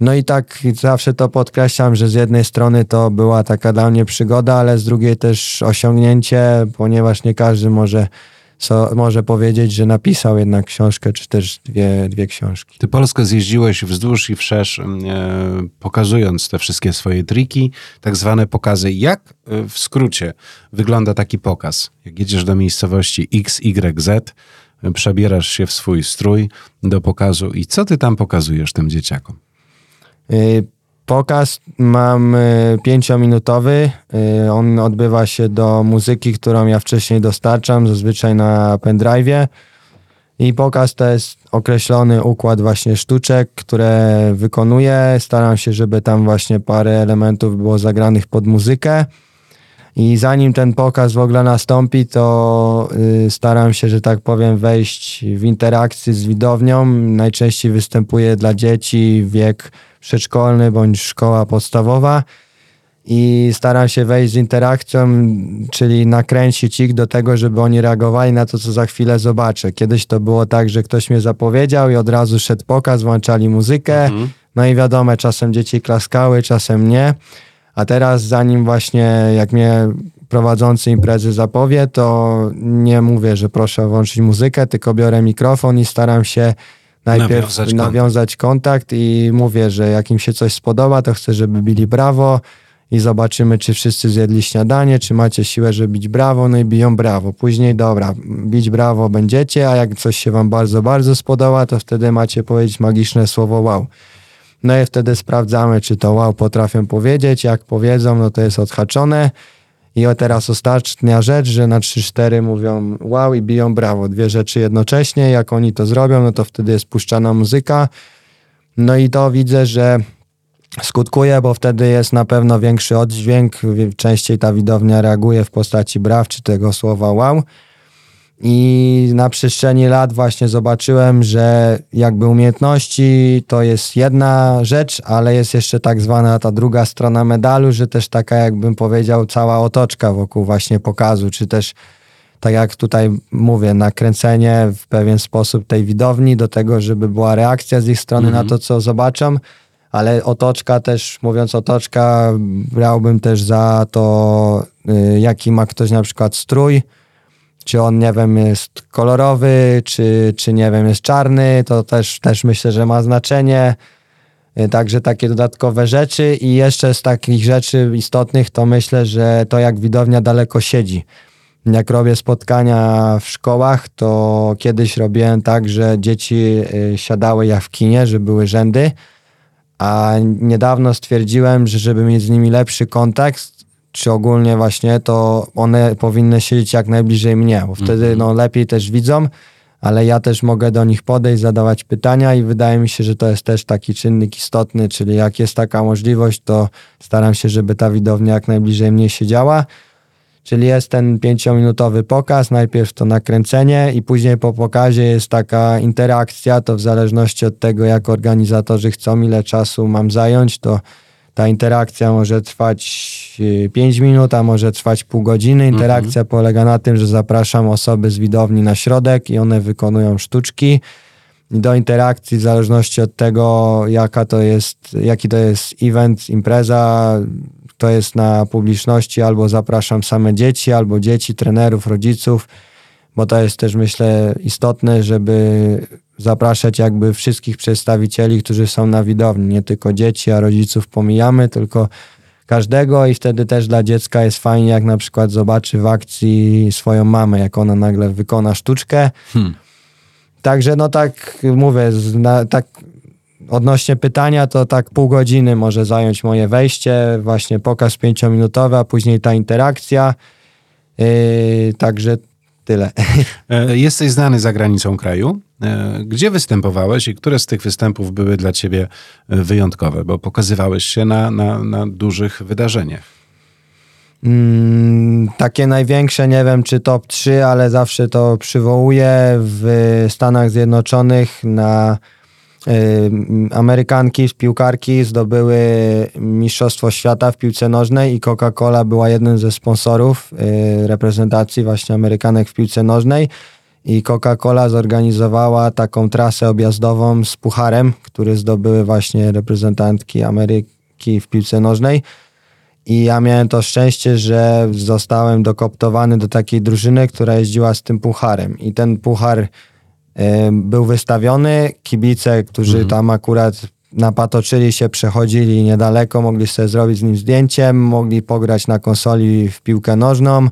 No i tak zawsze to podkreślam, że z jednej strony to była taka dla mnie przygoda, ale z drugiej też osiągnięcie, ponieważ nie każdy może co może powiedzieć, że napisał jednak książkę, czy też dwie, dwie książki. Ty Polskę zjeździłeś wzdłuż i wszerz, e, pokazując te wszystkie swoje triki, tak zwane pokazy. Jak e, w skrócie wygląda taki pokaz? Jak jedziesz do miejscowości X, Y, Z, e, przebierasz się w swój strój do pokazu i co ty tam pokazujesz tym dzieciakom? Pokaz mam y, pięciominutowy. Y, on odbywa się do muzyki, którą ja wcześniej dostarczam, zazwyczaj na pendrive'ie. I pokaz to jest określony układ właśnie sztuczek, które wykonuję. Staram się, żeby tam właśnie parę elementów było zagranych pod muzykę. I zanim ten pokaz w ogóle nastąpi, to y, staram się, że tak powiem, wejść w interakcję z widownią. Najczęściej występuje dla dzieci wiek przedszkolny bądź szkoła podstawowa i staram się wejść z interakcją, czyli nakręcić ich do tego, żeby oni reagowali na to, co za chwilę zobaczę. Kiedyś to było tak, że ktoś mnie zapowiedział i od razu szedł pokaz, włączali muzykę, mhm. no i wiadomo, czasem dzieci klaskały, czasem nie. A teraz zanim właśnie, jak mnie prowadzący imprezy zapowie, to nie mówię, że proszę włączyć muzykę, tylko biorę mikrofon i staram się najpierw nawiązać, nawiązać kontakt. kontakt. i mówię, że jak im się coś spodoba, to chcę, żeby bili brawo i zobaczymy, czy wszyscy zjedli śniadanie, czy macie siłę, żeby bić brawo, no i biją brawo. Później, dobra, bić brawo będziecie, a jak coś się wam bardzo, bardzo spodoba, to wtedy macie powiedzieć magiczne słowo wow. No i wtedy sprawdzamy, czy to wow potrafią powiedzieć. Jak powiedzą, no to jest odhaczone. I teraz ostatnia rzecz, że na 3-4 mówią wow i biją brawo. Dwie rzeczy jednocześnie. Jak oni to zrobią, no to wtedy jest puszczana muzyka. No i to widzę, że skutkuje, bo wtedy jest na pewno większy oddźwięk. Częściej ta widownia reaguje w postaci braw czy tego słowa wow. I na przestrzeni lat właśnie zobaczyłem, że jakby umiejętności to jest jedna rzecz, ale jest jeszcze tak zwana ta druga strona medalu, że też taka jakbym powiedział cała otoczka wokół właśnie pokazu, czy też tak jak tutaj mówię, nakręcenie w pewien sposób tej widowni do tego, żeby była reakcja z ich strony na mhm. to, co zobaczą, ale otoczka też, mówiąc otoczka, brałbym też za to, y, jaki ma ktoś na przykład strój, czy on, nie wiem, jest kolorowy, czy, czy nie wiem, jest czarny, to też, też myślę, że ma znaczenie. Y, także takie dodatkowe rzeczy i jeszcze z takich rzeczy istotnych to myślę, że to jak widownia daleko siedzi. Jak robię spotkania w szkołach, to kiedyś robiłem tak, że dzieci y, siadały jak w kinie, że były rzędy, a niedawno stwierdziłem, że żeby mieć z nimi lepszy kontakt, czy ogólnie właśnie, to one powinny siedzieć jak najbliżej mnie, bo wtedy mhm. no, lepiej też widzą, ale ja też mogę do nich podejść, zadawać pytania i wydaje mi się, że to jest też taki czynnik istotny, czyli jak jest taka możliwość, to staram się, żeby ta widownia jak najbliżej mnie siedziała. Czyli jest ten pięciominutowy pokaz, najpierw to nakręcenie i później po pokazie jest taka interakcja, to w zależności od tego, jak organizatorzy chcą, ile czasu mam zająć, to ta interakcja może trwać 5 minut, a może trwać pół godziny. Interakcja mhm. polega na tym, że zapraszam osoby z widowni na środek i one wykonują sztuczki. I do interakcji, w zależności od tego, jaka to jest, jaki to jest event, impreza, to jest na publiczności, albo zapraszam same dzieci, albo dzieci, trenerów, rodziców, bo to jest też myślę istotne, żeby zapraszać jakby wszystkich przedstawicieli, którzy są na widowni, nie tylko dzieci, a rodziców pomijamy, tylko każdego i wtedy też dla dziecka jest fajnie, jak na przykład zobaczy w akcji swoją mamę, jak ona nagle wykona sztuczkę. Hmm. Także no tak mówię, tak odnośnie pytania, to tak pół godziny może zająć moje wejście, właśnie pokaz pięciominutowy, a później ta interakcja. Yy, także tyle. E, jesteś znany za granicą kraju. E, gdzie występowałeś i które z tych występów były dla ciebie e, wyjątkowe? Bo pokazywałeś się na, na, na dużych wydarzeniach. Mm, takie największe, nie wiem czy top 3, ale zawsze to przywołuję w Stanach Zjednoczonych na Amerykanki, piłkarki zdobyły Mistrzostwo Świata w piłce nożnej i Coca-Cola była jednym ze sponsorów y, reprezentacji właśnie Amerykanek w piłce nożnej. I Coca-Cola zorganizowała taką trasę objazdową z pucharem, który zdobyły właśnie reprezentantki Ameryki w piłce nożnej. I ja miałem to szczęście, że zostałem dokoptowany do takiej drużyny, która jeździła z tym pucharem. I ten puchar był wystawiony. Kibice, którzy mhm. tam akurat napatoczyli się, przechodzili niedaleko, mogli sobie zrobić z nim zdjęcie, mogli pograć na konsoli w piłkę nożną.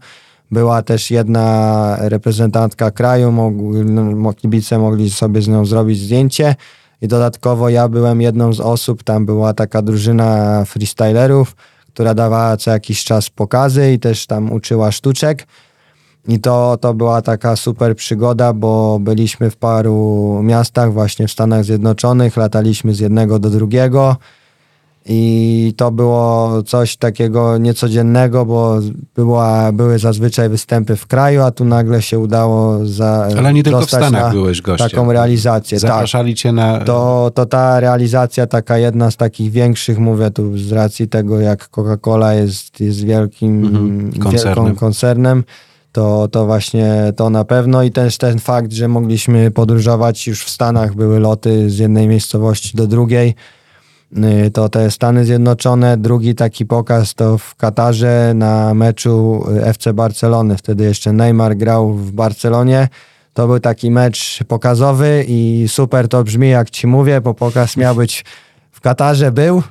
Była też jedna reprezentantka kraju, mogli, kibice mogli sobie z nią zrobić zdjęcie. I dodatkowo ja byłem jedną z osób, tam była taka drużyna freestylerów, która dawała co jakiś czas pokazy i też tam uczyła sztuczek. I to, to była taka super przygoda, bo byliśmy w paru miastach właśnie w Stanach Zjednoczonych, lataliśmy z jednego do drugiego i to było coś takiego niecodziennego, bo była, były zazwyczaj występy w kraju, a tu nagle się udało za, Ale nie tylko w Stanach byłeś gościem. Taką realizację. Tak. Zapraszali tak. cię na... To, to ta realizacja, taka jedna z takich większych, mówię tu z racji tego, jak Coca-Cola jest, jest wielkim mhm. koncernem. koncernem to, to właśnie to na pewno i też ten fakt, że mogliśmy podróżować już w Stanach, były loty z jednej miejscowości do drugiej, y, to te Stany Zjednoczone, drugi taki pokaz to w Katarze na meczu FC Barcelony, wtedy jeszcze Neymar grał w Barcelonie, to był taki mecz pokazowy i super to brzmi jak ci mówię, bo pokaz miał być w Katarze był,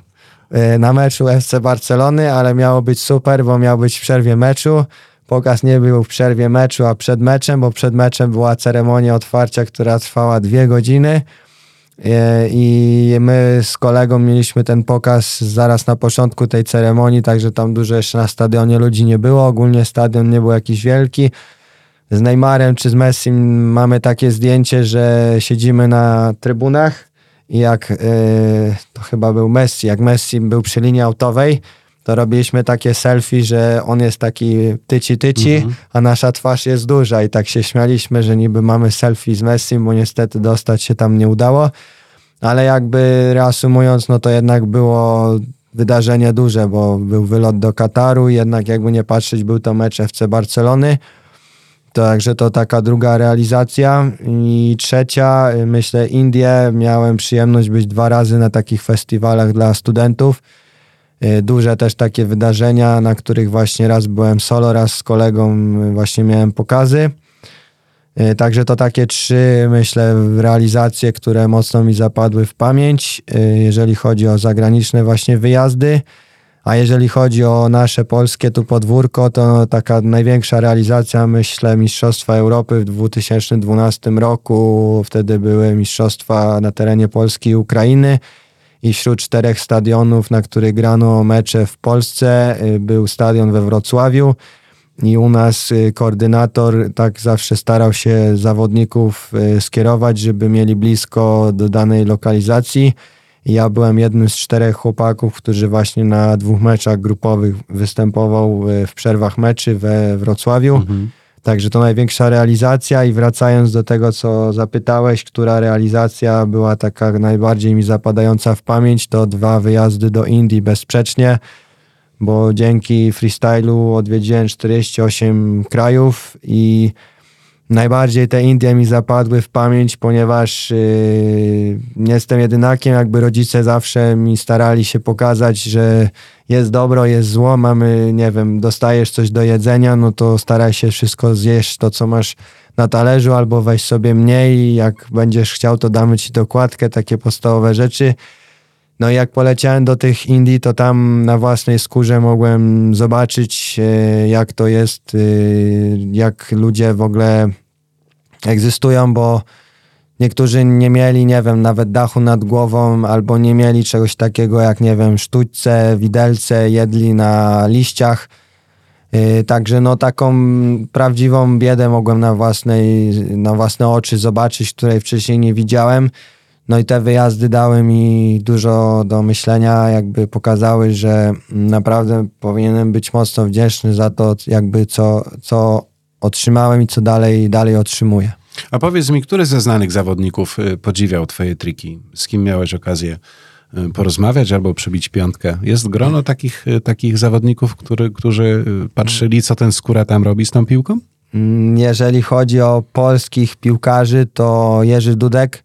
y, na meczu FC Barcelony, ale miało być super, bo miał być w przerwie meczu, Pokaz nie był w przerwie meczu, a przed meczem, bo przed meczem była ceremonia otwarcia, która trwała dwie godziny. E, I my z kolegą mieliśmy ten pokaz zaraz na początku tej ceremonii, także tam dużo jeszcze na stadionie ludzi nie było. Ogólnie stadion nie był jakiś wielki. Z Neymarem czy z Messim mamy takie zdjęcie, że siedzimy na trybunach i jak yy, to chyba był Messi, jak Messi był przy linii autowej, to robiliśmy takie selfie, że on jest taki tyci-tyci, mhm. a nasza twarz jest duża i tak się śmialiśmy, że niby mamy selfie z Messim, bo niestety dostać się tam nie udało, ale jakby reasumując, no to jednak było wydarzenie duże, bo był wylot do Kataru, jednak jakby nie patrzeć, był to mecz FC Barcelony, Także to taka druga realizacja. I trzecia, myślę, Indie. Miałem przyjemność być dwa razy na takich festiwalach dla studentów. Y, duże też takie wydarzenia, na których właśnie raz byłem solo, raz z kolegą y, właśnie miałem pokazy. Y, także to takie trzy, myślę, realizacje, które mocno mi zapadły w pamięć, jeżeli chodzi o zagraniczne właśnie wyjazdy. A jeżeli chodzi o nasze polskie tu podwórko, to taka największa realizacja, myślę, Mistrzostwa Europy w 2012 roku. Wtedy były mistrzostwa na terenie Polski i Ukrainy i wśród czterech stadionów, na których grano mecze w Polsce, y, był stadion we Wrocławiu. I u nas y, koordynator tak zawsze starał się zawodników y, skierować, żeby mieli blisko do danej lokalizacji. Ja byłem jednym z czterech chłopaków, którzy właśnie na dwóch meczach grupowych występował w przerwach meczy we Wrocławiu. Mhm. Także to największa realizacja i wracając do tego, co zapytałeś, która realizacja była taka najbardziej mi zapadająca w pamięć, to dwa wyjazdy do Indii bezsprzecznie, bo dzięki freestylu odwiedziłem 48 krajów i najbardziej te Indie mi zapadły w pamięć, ponieważ yy, jestem jedynakiem, jakby rodzice zawsze mi starali się pokazać, że jest dobro, jest zło, mamy, nie wiem, dostajesz coś do jedzenia, no to staraj się wszystko zjeść, to co masz na talerzu, albo weź sobie mniej, jak będziesz chciał, to damy ci dokładkę, takie podstawowe rzeczy. No i jak poleciałem do tych Indii, to tam na własnej skórze mogłem zobaczyć, e, jak to jest, e, jak ludzie w ogóle egzystują, bo niektórzy nie mieli, nie wiem, nawet dachu nad głową, albo nie mieli czegoś takiego jak, nie wiem, sztućce, widelce, jedli na liściach. E, także no taką prawdziwą biedę mogłem na, własnej, na własne oczy zobaczyć, której wcześniej nie widziałem. No i te wyjazdy dały mi dużo do myślenia, jakby pokazały, że naprawdę powinienem być mocno wdzięczny za to, jakby co, co otrzymałem i co dalej, dalej otrzymuję. A powiedz mi, który ze znanych zawodników y, podziwiał twoje triki? Z kim miałeś okazję y, porozmawiać albo przybić piątkę? Jest grono takich, y, takich zawodników, który, którzy patrzyli, co ten skóra tam robi z tą piłką? Mm, jeżeli chodzi o polskich piłkarzy, to Jerzy Dudek,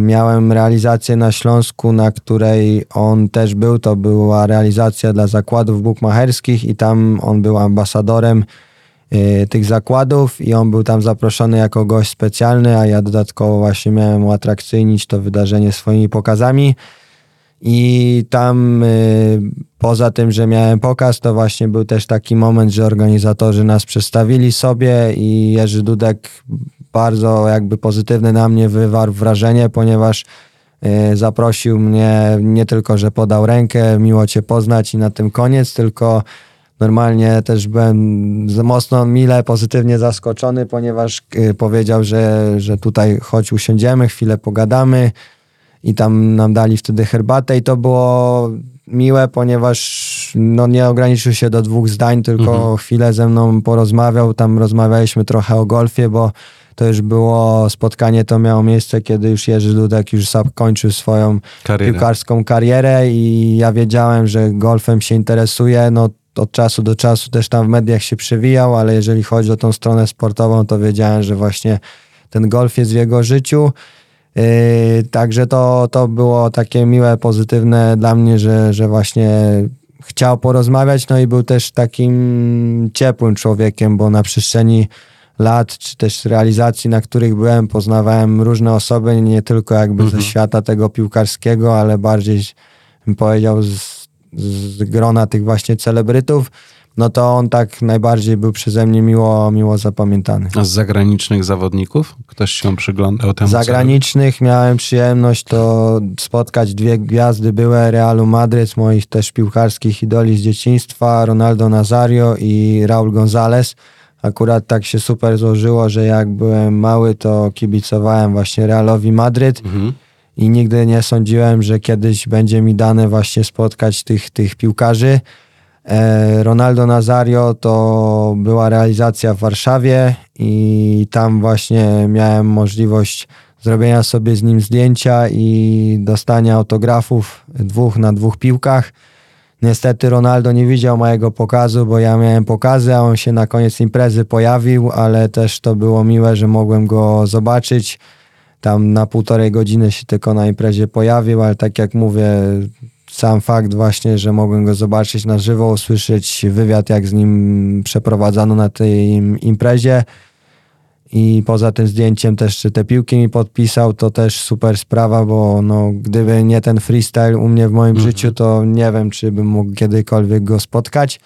miałem realizację na Śląsku, na której on też był. To była realizacja dla zakładów bukmacherskich i tam on był ambasadorem y, tych zakładów i on był tam zaproszony jako gość specjalny, a ja dodatkowo właśnie miałem uatrakcyjnić to wydarzenie swoimi pokazami. I tam y, poza tym, że miałem pokaz, to właśnie był też taki moment, że organizatorzy nas przedstawili sobie i Jerzy Dudek bardzo jakby pozytywne na mnie wywarł wrażenie, ponieważ y, zaprosił mnie nie tylko, że podał rękę, miło cię poznać i na tym koniec, tylko normalnie też byłem mocno mile pozytywnie zaskoczony, ponieważ y, powiedział, że, że tutaj chodź usiądziemy, chwilę pogadamy i tam nam dali wtedy herbatę i to było miłe, ponieważ no, nie ograniczył się do dwóch zdań, tylko mhm. chwilę ze mną porozmawiał, tam rozmawialiśmy trochę o golfie, bo to już było spotkanie, to miało miejsce, kiedy już Jerzy Dudek już kończył swoją Karierę. piłkarską karierę i ja wiedziałem, że golfem się interesuje, no od czasu do czasu też tam w mediach się przewijał, ale jeżeli chodzi o tą stronę sportową, to wiedziałem, że właśnie ten golf jest w jego życiu. Yy, także to, to było takie miłe, pozytywne dla mnie, że, że właśnie chciał porozmawiać, no i był też takim ciepłym człowiekiem, bo na przestrzeni lat, czy też realizacji, na których byłem, poznawałem różne osoby, nie tylko jakby mhm. ze świata tego piłkarskiego, ale bardziej bym powiedział z, z grona tych właśnie celebrytów no to on tak najbardziej był przeze mnie miło, miło zapamiętany. A z zagranicznych zawodników? Ktoś się przyglądał temu? Zagranicznych miałem przyjemność to spotkać dwie gwiazdy były Realu Madryt, moich też piłkarskich idoli z dzieciństwa, Ronaldo Nazario i Raul González. Akurat tak się super złożyło, że jak byłem mały, to kibicowałem właśnie Realowi Madryt. Mhm. I nigdy nie sądziłem, że kiedyś będzie mi dane właśnie spotkać tych, tych piłkarzy. E, Ronaldo Nazario to była realizacja w Warszawie i tam właśnie miałem możliwość zrobienia sobie z nim zdjęcia i dostania autografów dwóch na dwóch piłkach. Niestety Ronaldo nie widział mojego pokazu, bo ja miałem pokazy, a on się na koniec imprezy pojawił, ale też to było miłe, że mogłem go zobaczyć. Tam na półtorej godziny się tylko na imprezie pojawił, ale tak jak mówię, sam fakt właśnie, że mogłem go zobaczyć na żywo, usłyszeć wywiad, jak z nim przeprowadzano na tej imprezie i poza tym zdjęciem też czy te piłki mi podpisał, to też super sprawa, bo no, gdyby nie ten freestyle u mnie w moim mhm. życiu, to nie wiem, czy bym mógł kiedykolwiek go spotkać.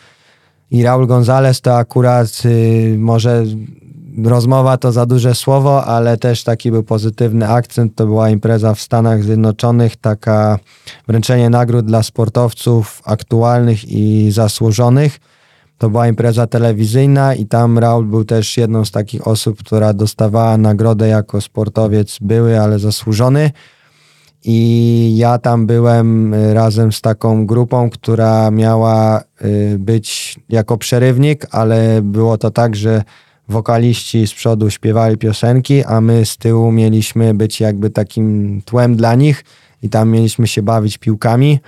I Raul González to akurat y, może rozmowa to za duże słowo, ale też taki był pozytywny akcent. To była impreza w Stanach Zjednoczonych, taka wręczenie nagród dla sportowców aktualnych i zasłużonych. To była impreza telewizyjna i tam Raul był też jedną z takich osób, która dostawała nagrodę jako sportowiec były, ale zasłużony. I ja tam byłem y, razem z taką grupą, która miała y, być jako przerywnik, ale było to tak, że wokaliści z przodu śpiewali piosenki, a my z tyłu mieliśmy być jakby takim tłem dla nich i tam mieliśmy się bawić piłkami.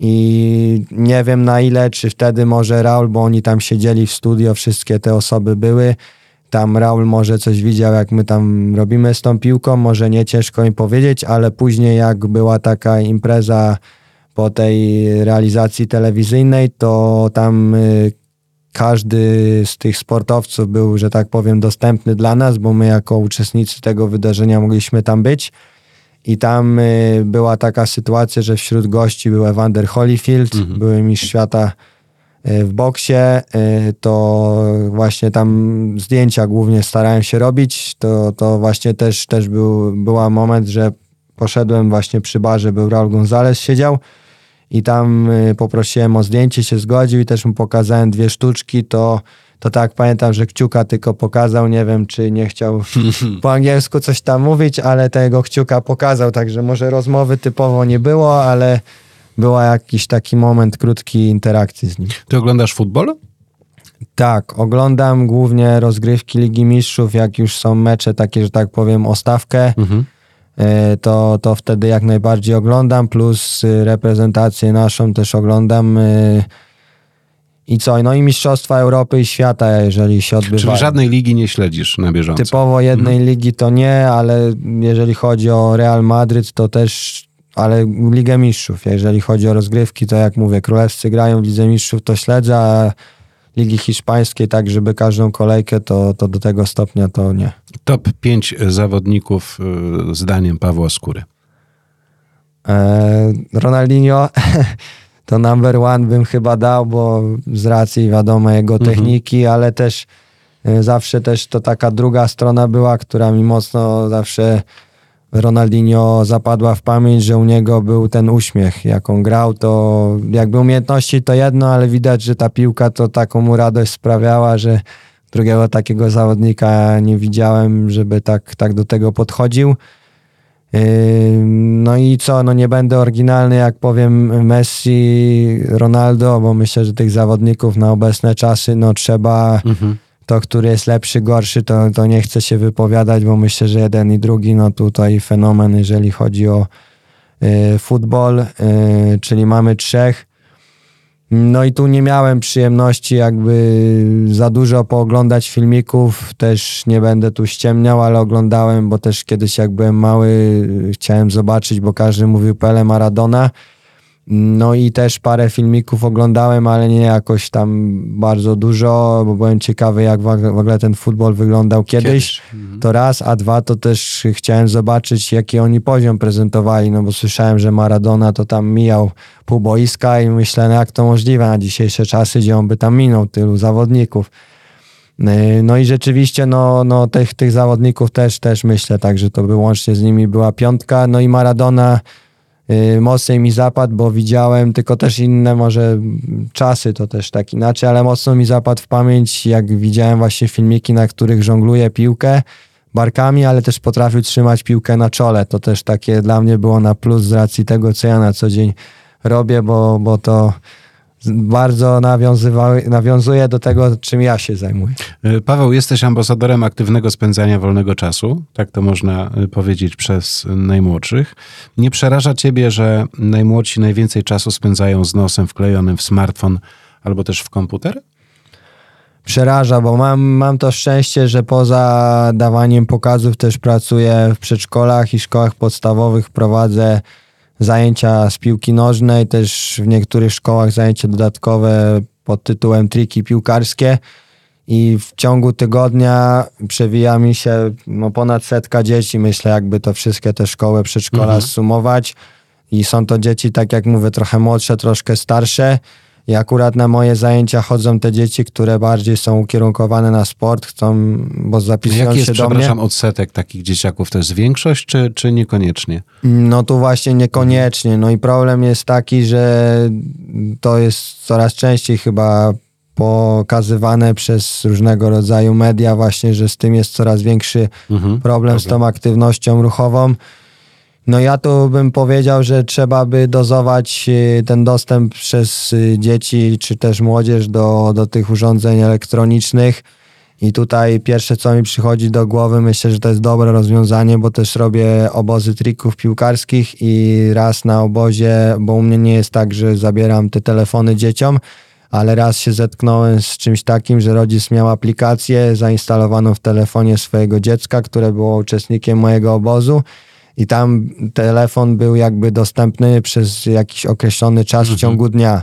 I nie wiem na ile, czy wtedy może Raul, bo oni tam siedzieli w studio, wszystkie te osoby były. Tam Raul może coś widział, jak my tam robimy z tą piłką, może nie ciężko im powiedzieć, ale później jak była taka impreza po tej realizacji telewizyjnej, to tam y, każdy z tych sportowców był, że tak powiem, dostępny dla nas, bo my jako uczestnicy tego wydarzenia mogliśmy tam być. I tam y, była taka sytuacja, że wśród gości był Evander Holyfield, mhm. były mistrz świata y, w boksie, y, to właśnie tam zdjęcia głównie starałem się robić, to, to właśnie też, też był była moment, że poszedłem właśnie przy barze, był Raul Gonzalez siedział. I tam poprosiłem o zdjęcie, się zgodził i też mu pokazałem dwie sztuczki, to to tak pamiętam, że kciuka tylko pokazał, nie wiem czy nie chciał po angielsku coś tam mówić, ale tego kciuka pokazał, także może rozmowy typowo nie było, ale była jakiś taki moment krótki interakcji z nim. Ty oglądasz futbol? Tak, oglądam głównie rozgrywki Ligi Mistrzów, jak już są mecze takie, że tak powiem, o stawkę, mhm. E, to, to wtedy jak najbardziej oglądam, plus reprezentację naszą też oglądam. I co? No i Mistrzostwa Europy i Świata, jeżeli się odbywa. Czyli żadnej ligi nie śledzisz na bieżąco? Typowo jednej mhm. ligi to nie, ale jeżeli chodzi o Real Madryt, to też, ale Ligę Mistrzów. Jeżeli chodzi o rozgrywki, to jak mówię, królewscy grają w Lidze Mistrzów, to śledzę, a Ligi Hiszpańskiej, tak żeby każdą kolejkę, to, to do tego stopnia to nie. Top 5 zawodników y, zdaniem Pawła Skóry. E, Ronaldinho to number one bym chyba dał, bo z racji wiadomo jego mhm. techniki, ale też e, zawsze też to taka druga strona była, która mi mocno zawsze Ronaldinho zapadła w pamięć, że u niego był ten uśmiech, jak on grał, to jakby umiejętności to jedno, ale widać, że ta piłka to taką mu radość sprawiała, że drugiego takiego zawodnika nie widziałem, żeby tak, tak do tego podchodził. No i co, no nie będę oryginalny, jak powiem Messi, Ronaldo, bo myślę, że tych zawodników na obecne czasy, no trzeba, mhm. to, który jest lepszy, gorszy, to, to nie chcę się wypowiadać, bo myślę, że jeden i drugi, no tutaj fenomen, jeżeli chodzi o y, futbol, y, czyli mamy trzech. No i tu nie miałem przyjemności jakby za dużo pooglądać filmików, też nie będę tu ściemniał, ale oglądałem, bo też kiedyś jak byłem mały chciałem zobaczyć, bo każdy mówił Pele Maradona. No i też parę filmików oglądałem, ale nie jakoś tam bardzo dużo, bo byłem ciekawy, jak w ogóle ten futbol wyglądał kiedyś. kiedyś. Mhm. To raz, a dwa to też chciałem zobaczyć, jaki oni poziom prezentowali, no bo słyszałem, że Maradona to tam mijał pół boiska i myślę, no jak to możliwe na dzisiejsze czasy, gdzie on by tam minął tylu zawodników. Y, no i rzeczywiście no, no tych, tych zawodników też, też myślę, także to by łącznie z nimi była piątka. No i Maradona mocniej mi zapadł, bo widziałem tylko też inne może czasy, to też tak inaczej, ale mocno mi zapadł w pamięć, jak widziałem właśnie filmiki, na których żongluje piłkę barkami, ale też potrafił trzymać piłkę na czole. To też takie dla mnie było na plus z racji tego, co ja na co dzień robię, bo, bo to bardzo nawiązuje do tego, czym ja się zajmuję. E, Paweł, jesteś ambasadorem aktywnego spędzania wolnego czasu, tak to można e, powiedzieć przez najmłodszych. Nie przeraża ciebie, że najmłodsi najwięcej czasu spędzają z nosem wklejonym w smartfon albo też w komputer? Przeraża, bo mam, mam to szczęście, że poza dawaniem pokazów też pracuję w przedszkolach i szkołach podstawowych, prowadzę zajęcia z piłki nożnej, też w niektórych szkołach zajęcia dodatkowe pod tytułem triki piłkarskie. I w ciągu tygodnia przewija mi się no, ponad setka dzieci, myślę jakby to wszystkie te szkoły, przedszkola mhm. sumować i są to dzieci, tak jak mówię, trochę młodsze, troszkę starsze i akurat na moje zajęcia chodzą te dzieci, które bardziej są ukierunkowane na sport, chcą, bo zapisują Jaki jest, się do mnie. przepraszam, odsetek takich dzieciaków? To jest większość, czy, czy niekoniecznie? No tu właśnie niekoniecznie. No i problem jest taki, że to jest coraz częściej chyba pokazywane przez różnego rodzaju media właśnie, że z tym jest coraz większy mhm, problem, z tą aktywnością ruchową. No ja tu bym powiedział, że trzeba by dozować y, ten dostęp przez y, dzieci czy też młodzież do, do tych urządzeń elektronicznych. I tutaj pierwsze, co mi przychodzi do głowy, myślę, że to jest dobre rozwiązanie, bo też robię obozy trików piłkarskich i raz na obozie, bo u mnie nie jest tak, że zabieram te telefony dzieciom, ale raz się zetknąłem z czymś takim, że rodzic miał aplikację zainstalowaną w telefonie swojego dziecka, które było uczestnikiem mojego obozu i tam telefon był jakby dostępny przez jakiś określony czas w Mhm. ciągu dnia.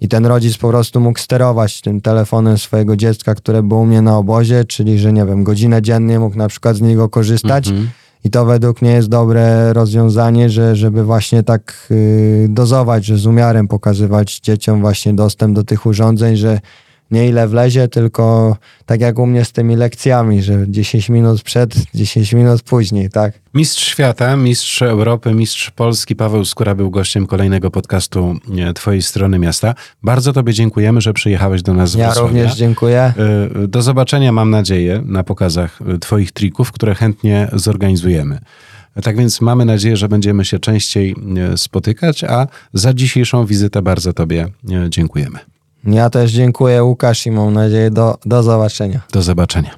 I ten rodzic po prostu mógł sterować tym telefonem swojego dziecka, które było u mnie na obozie, czyli że nie wiem, godzinę dziennie mógł na przykład z niego korzystać. Mhm. I to według mnie jest dobre rozwiązanie, że, żeby właśnie tak y, dozować, że z umiarem pokazywać dzieciom właśnie dostęp do tych urządzeń, że nie ile wlezie, tylko tak jak u mnie z tymi lekcjami, że 10 minut przed, 10 minut później, tak? Mistrz świata, mistrz Europy, mistrz Polski Paweł Skóra był gościem kolejnego podcastu e, Twojej strony miasta. Bardzo Tobie dziękujemy, że przyjechałeś do nas z Ja Wrocławia. również dziękuję. E, Do zobaczenia, mam nadzieję, na pokazach e, Twoich trików, które chętnie zorganizujemy. Tak więc mamy nadzieję, że będziemy się częściej e, spotykać, a za dzisiejszą wizytę bardzo Tobie e, dziękujemy. Ja też dziękuję Łukasz i mam nadzieję do, do zobaczenia. Do zobaczenia.